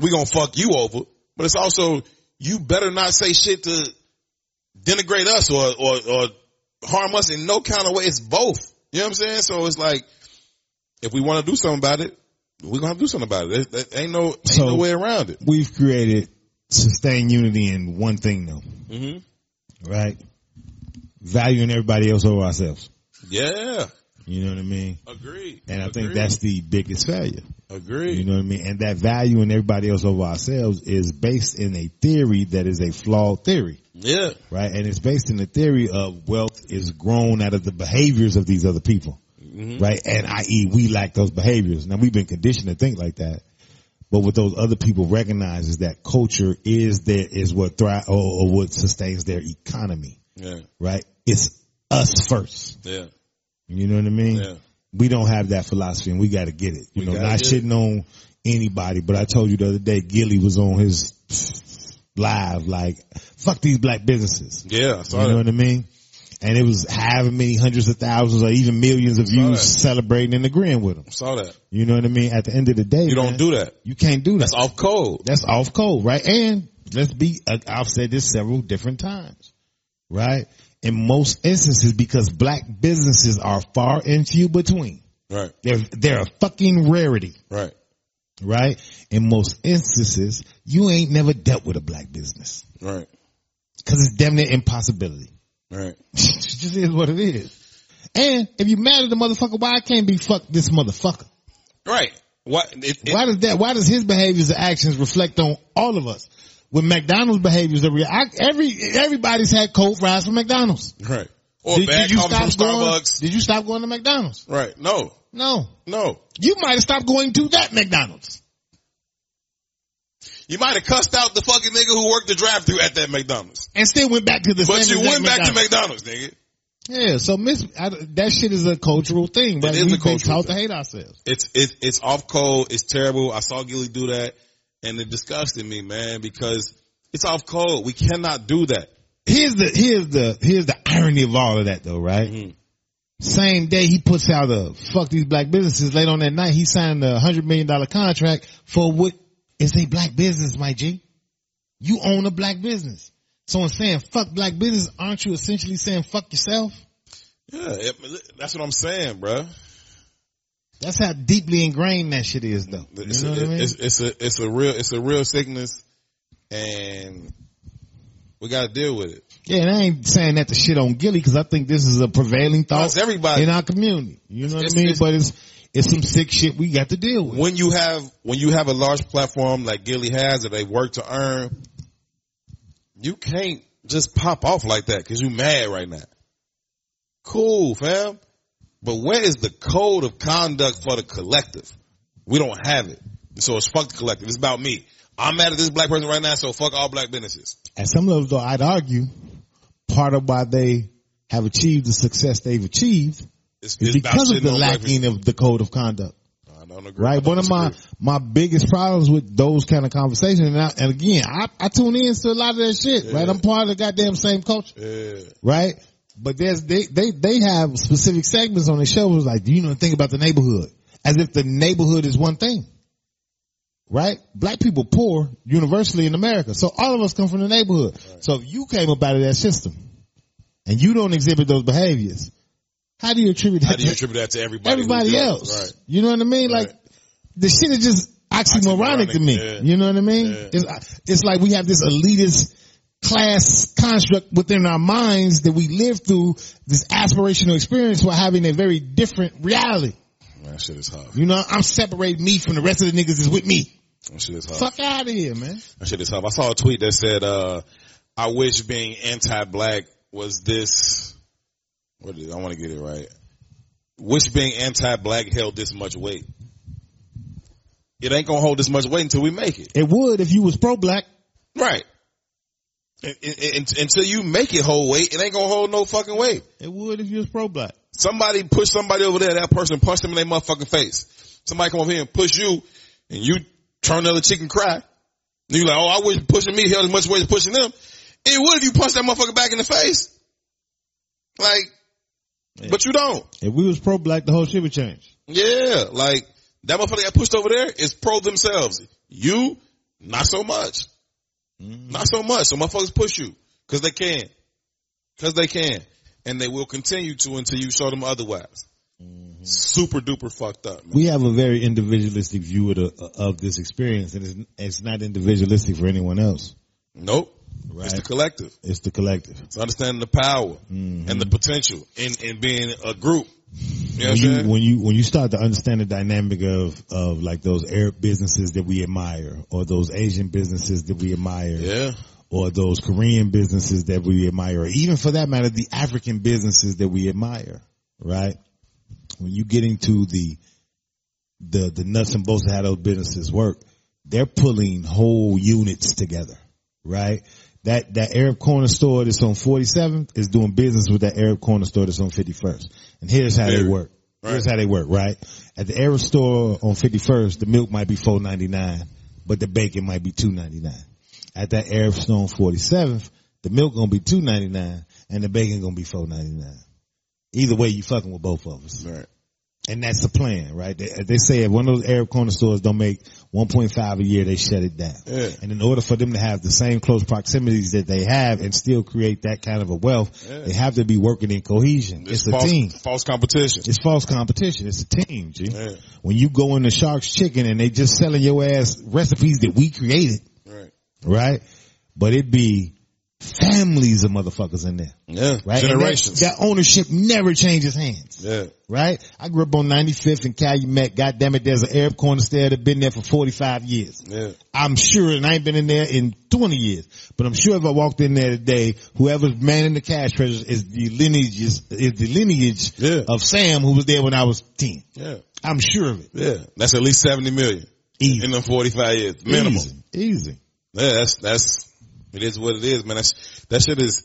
we gonna fuck you over, but it's also you better not say shit to denigrate us or, or, or harm us in no kind of way. It's both. You know what I'm saying? So it's like, if we want to do something about it, we're gonna have to do something about it. There, there ain't no, ain't So- no way around it. We've created sustained unity in one thing though, Mm-hmm. right? Valuing everybody else over ourselves. Yeah. You know what I mean? Agreed. And I think that's the biggest failure. Agreed. You know what I mean? And that valuing everybody else over ourselves is based in a theory that is a flawed theory, yeah. right? And it's based in the theory of wealth is grown out of the behaviors of these other people, mm-hmm. right? And i.e. we lack those behaviors. Now we've been conditioned to think like that. But what those other people recognize is that culture is there is what thrive or, or what sustains their economy, Yeah. right? It's us first. Yeah. You know what I mean? Yeah. We don't have that philosophy and we got to get it. You We know, not get it. shitting on anybody, but I told you the other day, Gillie was on his live, like, fuck these black businesses. Yeah. I saw You know that. what I mean? And it was however many hundreds of thousands or even millions of views celebrating and agreeing with him. Saw that. You know what I mean? At the end of the day, You don't do that. You can't do that. That's off code. That's off code, right? And let's be, uh, I've said this several different times, right? In most instances, because black businesses are far and few between. Right. They're, they're a fucking rarity, Right. right? In most instances, you ain't never dealt with a black business. Right. Cause it's damn near impossibility. Right. it just is what it is. And if you mad at the motherfucker, why I can't be fuck this motherfucker? Right. What? It, it, Why does that, why does his behaviors and actions reflect on all of us? With McDonald's behaviors, I- every, everybody's had cold fries from McDonald's. right. Or Did, bad did you stop going, did you stop going to McDonald's? Right. No. No. No. You might have stopped going to that McDonald's. You might have cussed out the fucking nigga who worked the drive through at that McDonald's. And still went back to the But you went back to McDonald's. McDonald's, nigga. Yeah, so miss, I, that shit is a cultural thing, right? is a We've been cultural taught to hate ourselves. It's it, it's off code. It's terrible. I saw Gillie do that, and it disgusted me, man, because it's off code. We cannot do that. Here's the, here's the, here's the irony of all of that though, right? Mhm. Same day he puts out a fuck these black businesses. Late on that night, he signed a hundred million dollar contract for what is a black business, my G. You own a black business. So in saying fuck black business, aren't you essentially saying fuck yourself? Yeah, it, that's what I'm saying, bruh. That's how deeply ingrained that shit is though. You It's, know a, what I mean? it's, it's a it's a real it's a real sickness, and we got to deal with it. Yeah, and I ain't saying that to shit on Gillie because I think this is a prevailing thought everybody. in our community. You know what It's- I mean? but it's it's some sick shit we got to deal with. when you have when you have a large platform like Gillie has that they work to earn, you can't just pop off like that because you mad right now. Cool, fam. But where is the code of conduct for the collective? We don't have it. So it's fuck the collective. It's about me. I'm mad at this black person right now, so fuck all black businesses. At some levels though, I'd argue part of why they have achieved the success they've achieved It's, is it's because of the lacking of the code of conduct. I don't agree. Right. One of my, my biggest problems with those kind of conversations, and, I, and again, I, I tune in to a lot of that shit, right? I'm part of the goddamn same culture, Yeah. right? But there's, they, they, they have specific segments on the show was like, do you know think about the neighborhood? As if the neighborhood is one thing. Right? Black people poor universally in America. So all of us come from the neighborhood. So if you came up out of that system and you don't exhibit those behaviors, how do you attribute that How do you to attribute that to everybody? everybody else? Right. You know what I mean? Like the shit is just oxymoronic, to me. Yeah. You know what I mean? Yeah. It's, it's like we have this elitist class construct within our minds that we live through this aspirational experience while having a very different reality. Man, that shit is hard. You know, I'm separating me from the rest of the niggas that's with me. That shit is hard. Fuck out of here, man. That shit is tough. I saw a tweet that said, uh, I wish being anti-black was this, what is it? I want to get it right. Wish being anti-black held this much weight. It ain't gonna hold this much weight until we make it. It would if you was pro-black. Right. Until you make it hold weight, it ain't gonna hold no fucking weight. It would if you was pro-black. Somebody push somebody over there, that person punch them in their motherfucking face. Somebody come over here and push you, and you turn the other cheek and cry. And you like, oh, I wish pushing me held as much weight as pushing them. It would if you punch that motherfucker back in the face. Like, but you don't. If we was pro-black, the whole shit would change. Yeah, like that motherfucker got pushed over there is pro themselves. You, not so much. Mm-hmm. Not so much. So motherfuckers push you because they can, because they can, and they will continue to until you show them otherwise. Mm-hmm. Super duper fucked up. Man. We have a very individualistic view of, the, of this experience and it's, it's not individualistic for anyone else. Nope. Right. It's the collective. It's the collective. It's understanding the power and the mm-hmm. potential in, in being a group. You know when you when you when you start to understand the dynamic of of like those Arab businesses that we admire, or those Asian businesses that we admire, yeah. or those Korean businesses that we admire, or even for that matter, the African businesses that we admire, right? When you get into the the the nuts and bolts of how those businesses work, they're pulling whole units together, right? That that Arab corner store that's on 47th is doing business with that Arab corner store that's on 51st. And here's how they work. Here's Right. how they work, right? At the Arab store on 51st, the milk might be 4.99, but the bacon might be 2.99. At that Arab store on 47th, the milk gonna be 2.99 and the bacon gonna be 4.99. Either way, you fucking with both of us. Right. And that's the plan, right? They, they say if one of those Arab corner stores don't make 1.5 a year, they shut it down. Yeah. And in order for them to have the same close proximities that they have and still create that kind of a wealth, Yeah. they have to be working in cohesion. It's, a false, team. false competition. It's false competition. It's a team, G. Yeah. When you go into Shark's Chicken and they just selling your ass recipes that we created, Right. right? But it be families of motherfuckers in there, Yeah. right? And that- Generations. that ownership never changes hands yeah. right? I grew up on 95th and Calumet. God damn it, there's an Arab corner store that been there for 45 years. Yeah. I'm sure, and I ain't been in there in 20 years, but I'm sure if I walked in there today, whoever's manning the cash registers is the lineage, is, is the lineage Yeah. of Sam who was there when I was 10. Yeah. I'm sure of it. Yeah. That's at least 70 million Easy. in them 45 years. Minimum. Easy. Easy. Yeah, that's, that's, it is what it is, man. That's, that shit is,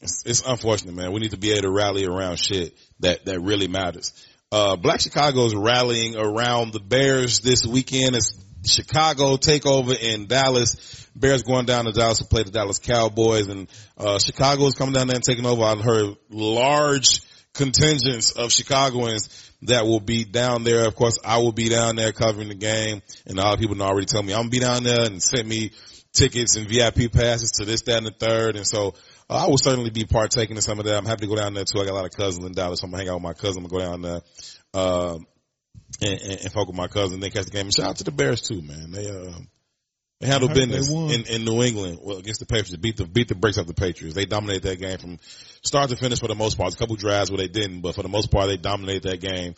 it's, it's unfortunate, man. We need to be able to rally around shit that, that really matters. Uh, Black Chicago is rallying around the Bears this weekend. It's Chicago takeover in Dallas. Bears going down to Dallas to play the Dallas Cowboys and, uh, Chicago is coming down there and taking over. I've heard large contingents of Chicagoans that will be down there. Of course, I will be down there covering the game and a lot of people already tell me I'm gonna be down there and sent me tickets and VIP passes to this, that, and the third. And so uh, I will certainly be partaking in some of that. I'm happy to go down there too. I got a lot of cousins in Dallas. So I'm gonna hang out with my cousin. I'm gonna go down there, um, and, and, and fuck with my cousin. Then catch the game. And shout out to the Bears too, man. They, um, they handle I heard they business in, in New England well, against the Patriots. Beat the beat the brakes off the Patriots. They dominated that game from start to finish for the most part. There's A couple drives where they didn't, but for the most part, they dominated that game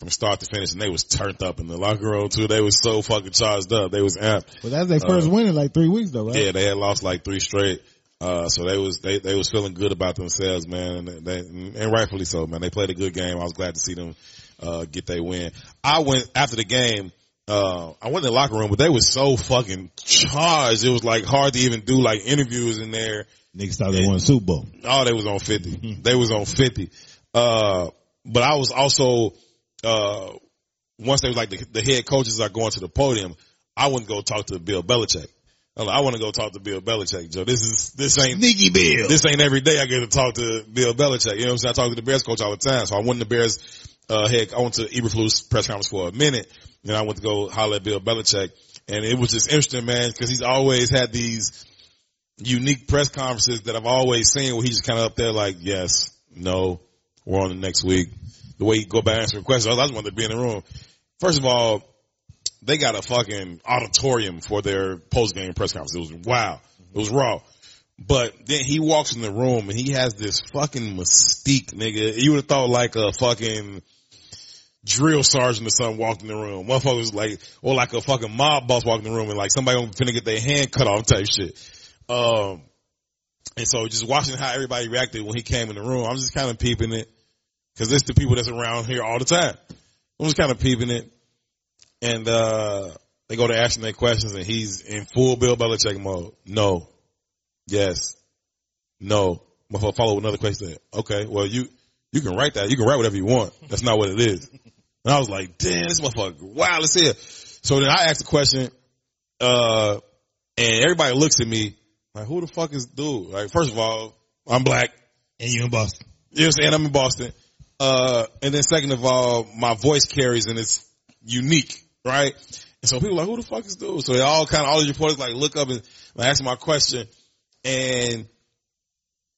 from start to finish. And they was turned up in the locker room too. They was so fucking charged up. They was amped. But that's their first win in like three weeks though, right? Uh, Yeah, they had lost like three straight. Uh, so they was, they, they was feeling good about themselves, man. And they, and rightfully so, man. They played a good game. I was glad to see them, uh, get their win. I went after the game, uh, I went in the locker room, but they was so fucking charged. It was like hard to even do like interviews in there. Niggas thought they won Super Bowl. Oh, they was on 50. they was on 50. Uh, but I was also, uh, once they was like the, the head coaches are going to the podium, I wouldn't go talk to Bill Belichick. Like, I want to go talk to Bill Belichick, Joe. This is, this ain't, Sneaky Bill. this ain't every day I get to talk to Bill Belichick. You know what I'm saying? I talk to the Bears coach all the time. So I went to the Bears, uh, head, I went to Eberflus press conference for a minute. Then I went to go holler at Bill Belichick. And it was just interesting, man, cause he's always had these unique press conferences that I've always seen where he's just kind of up there like, yes, no, we're on the next week. The way he go back answering questions, I just wanted to be in the room. First of all, they got a fucking auditorium for their post game press conference. It was wow. It was raw. But then he walks in the room and he has this fucking mystique, nigga. You would have thought like a fucking drill sergeant or something walked in the room. Motherfucker was like, or like a fucking mob boss walked in the room and like somebody finna get their hand cut off type shit. Um, and so just watching how everybody reacted when he came in the room, I'm just kind of peeping it. Cause it's the people that's around here all the time. I'm just kind of peeping it. And, uh, they go to asking their questions and he's in full Bill Belichick mode. No. Yes. No. Motherfucker follow with another question. Okay. Well, you, you can write that. You can write whatever you want. That's not what it is. And I was like, damn, this motherfucker, wow, let's see. So then I asked a question, uh, and everybody looks at me like, who the fuck is dude? Like, first of all, I'm black. And you in Boston. You know what I'm saying? I'm in Boston. Uh, and then second of all, my voice carries and it's unique, right? And so people are like, who the fuck is dude? So they all kind of, all these reporters like look up and like, ask my question. And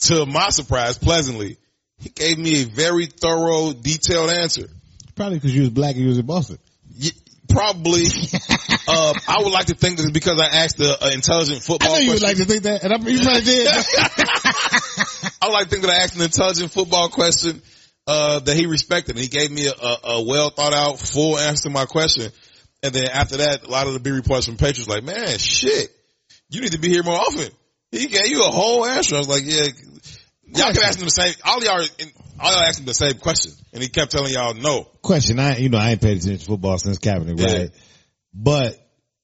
to my surprise, pleasantly, he gave me a very thorough, detailed answer. Probably because you was black and you was in Boston. Y- Probably, uh, I would like to think that it's because I asked the uh, intelligent I football know you would question. like to think that, and I, you probably did. I would like to think that I asked an intelligent football question, uh, that he respected. And he gave me a, a, a well thought out, full answer to my question. And then after that, a lot of the big reports from Patriots like, man, shit, you need to be here more often. He gave you a whole answer. I was like, yeah, y'all can ask him the same, all y'all, all y'all asked him the same question. And he kept telling y'all no. Question, I, you know, I ain't paid attention to football since Kaepernick, Yeah. right? But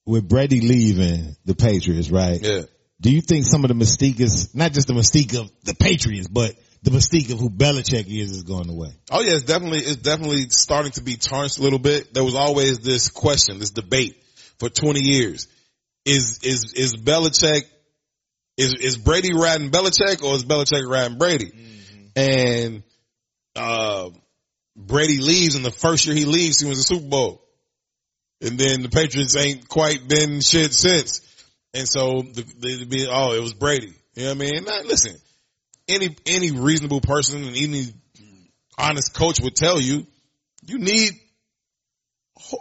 with Brady leaving the Patriots, right? Yeah. Do you think some of the mystique is, not just the mystique of the Patriots, but the mystique of who Belichick is is going away? Oh yeah, it's definitely, it's definitely starting to be tarnished a little bit. There was always this question, this debate for 20 years. Is, is, is Belichick, is, is Brady riding Belichick or is Belichick riding Brady? And, uh, Brady leaves and the first year he leaves, he wins the Super Bowl. And then the Patriots ain't quite been shit since. And so the, the, be, oh, it was Brady. You know what I mean? Now, listen, any, any reasonable person and any honest coach would tell you, you need,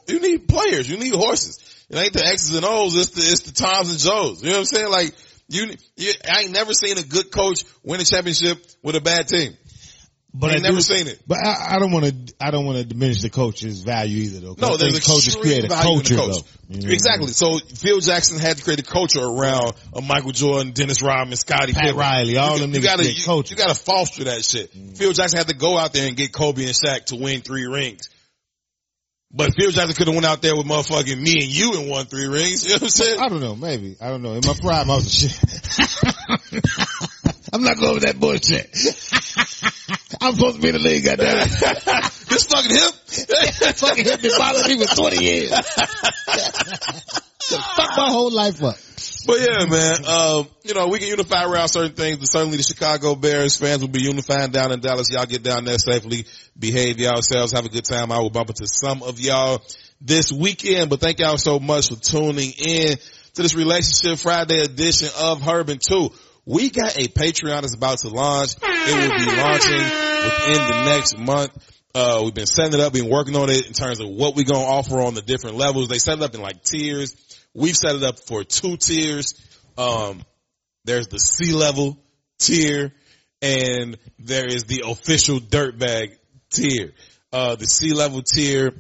you need players, you need horses. It ain't the X's and O's, it's the, it's the Toms and Joes. You know what I'm saying? Like, you, you I ain't never seen a good coach win a championship with a bad team. But I ain't do- never seen it. But I, I don't want to. I don't want to diminish the coach's value either, though. No, there's coaches create a value in the culture, coach. though. You know what I exactly. mean? So Phil Jackson had to create a culture around a Michael Jordan, Dennis Rodman, Scottie Pat Pippen. Riley, all you, them you niggas gotta, you, culture. you gotta foster that shit. Mm. Phil Jackson had to go out there and get Kobe and Shaq to win three rings. But Phil Jackson could have went out there with motherfucking me and you and won three rings. You know what I'm saying? I don't know. Maybe I don't know. In my prime, I was a shit. I'm not going with that bullshit. I'm supposed to be in the league, goddamn. this fucking hip. fucking hit me following me for 20 years. Fuck my whole life up. But yeah, man, um, you know, we can unify around certain things, but certainly the Chicago Bears fans will be unifying down in Dallas. Y'all get down there safely, behave yourselves, have a good time. I will bump into some of y'all this weekend, but thank y'all so much for tuning in to this Relationship Friday edition of Herb Tou. We got a Patreon that's about to launch. It will be launching within the next month. Uh, we've been setting it up, been working on it in terms of what we're going to offer on the different levels. They set it up in like tiers. We've set it up for two tiers. Um, there's the C level tier and there is the official dirtbag tier. Uh, the C level tier,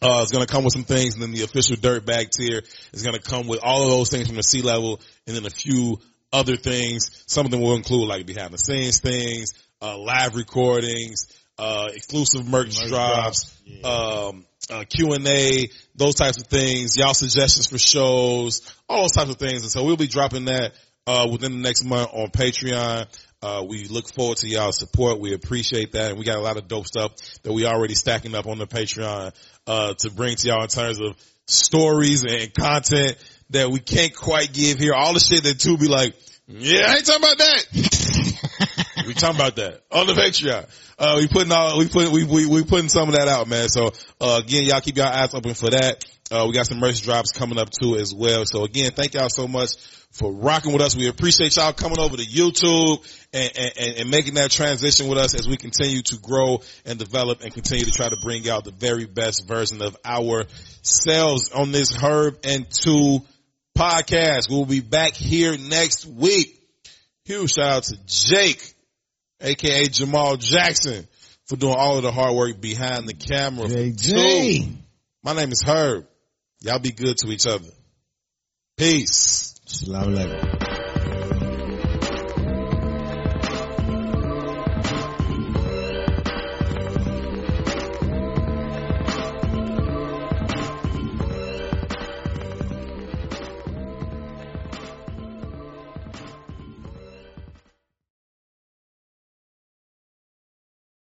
uh, is going to come with some things and then the official dirtbag tier is going to come with all of those things from the C level and then a few other things. Some of them will include like behind the scenes things, uh, live recordings, uh, exclusive merch, drops, um, uh, Q and A, those types of things. Y'all suggestions for shows, all those types of things. And so we'll be dropping that uh, within the next month on Patreon. Uh, we look forward to y'all's support. We appreciate that. And we got a lot of dope stuff that we already stacking up on the Patreon, uh, to bring to y'all in terms of stories and content that we can't quite give here. All the shit that Tou be like, yeah, I ain't talking about that. we talking about that on the Patreon. Uh, we putting all, we put, we, we, we putting some of that out, man. So, uh, again, y'all keep your eyes open for that. Uh, we got some merch drops coming up too as well. So again, thank y'all so much for rocking with us. We appreciate y'all coming over to YouTube and, and, and making that transition with us as we continue to grow and develop and continue to try to bring out the very best version of ourselves on this Herb and Tou podcast. We'll be back here next week. Huge shout out to Jake, aka Jamal Jackson for doing all of the hard work behind the camera. JJ. Tou. My name is Herb. Y'all be good to each other. Peace. Salam alaikum.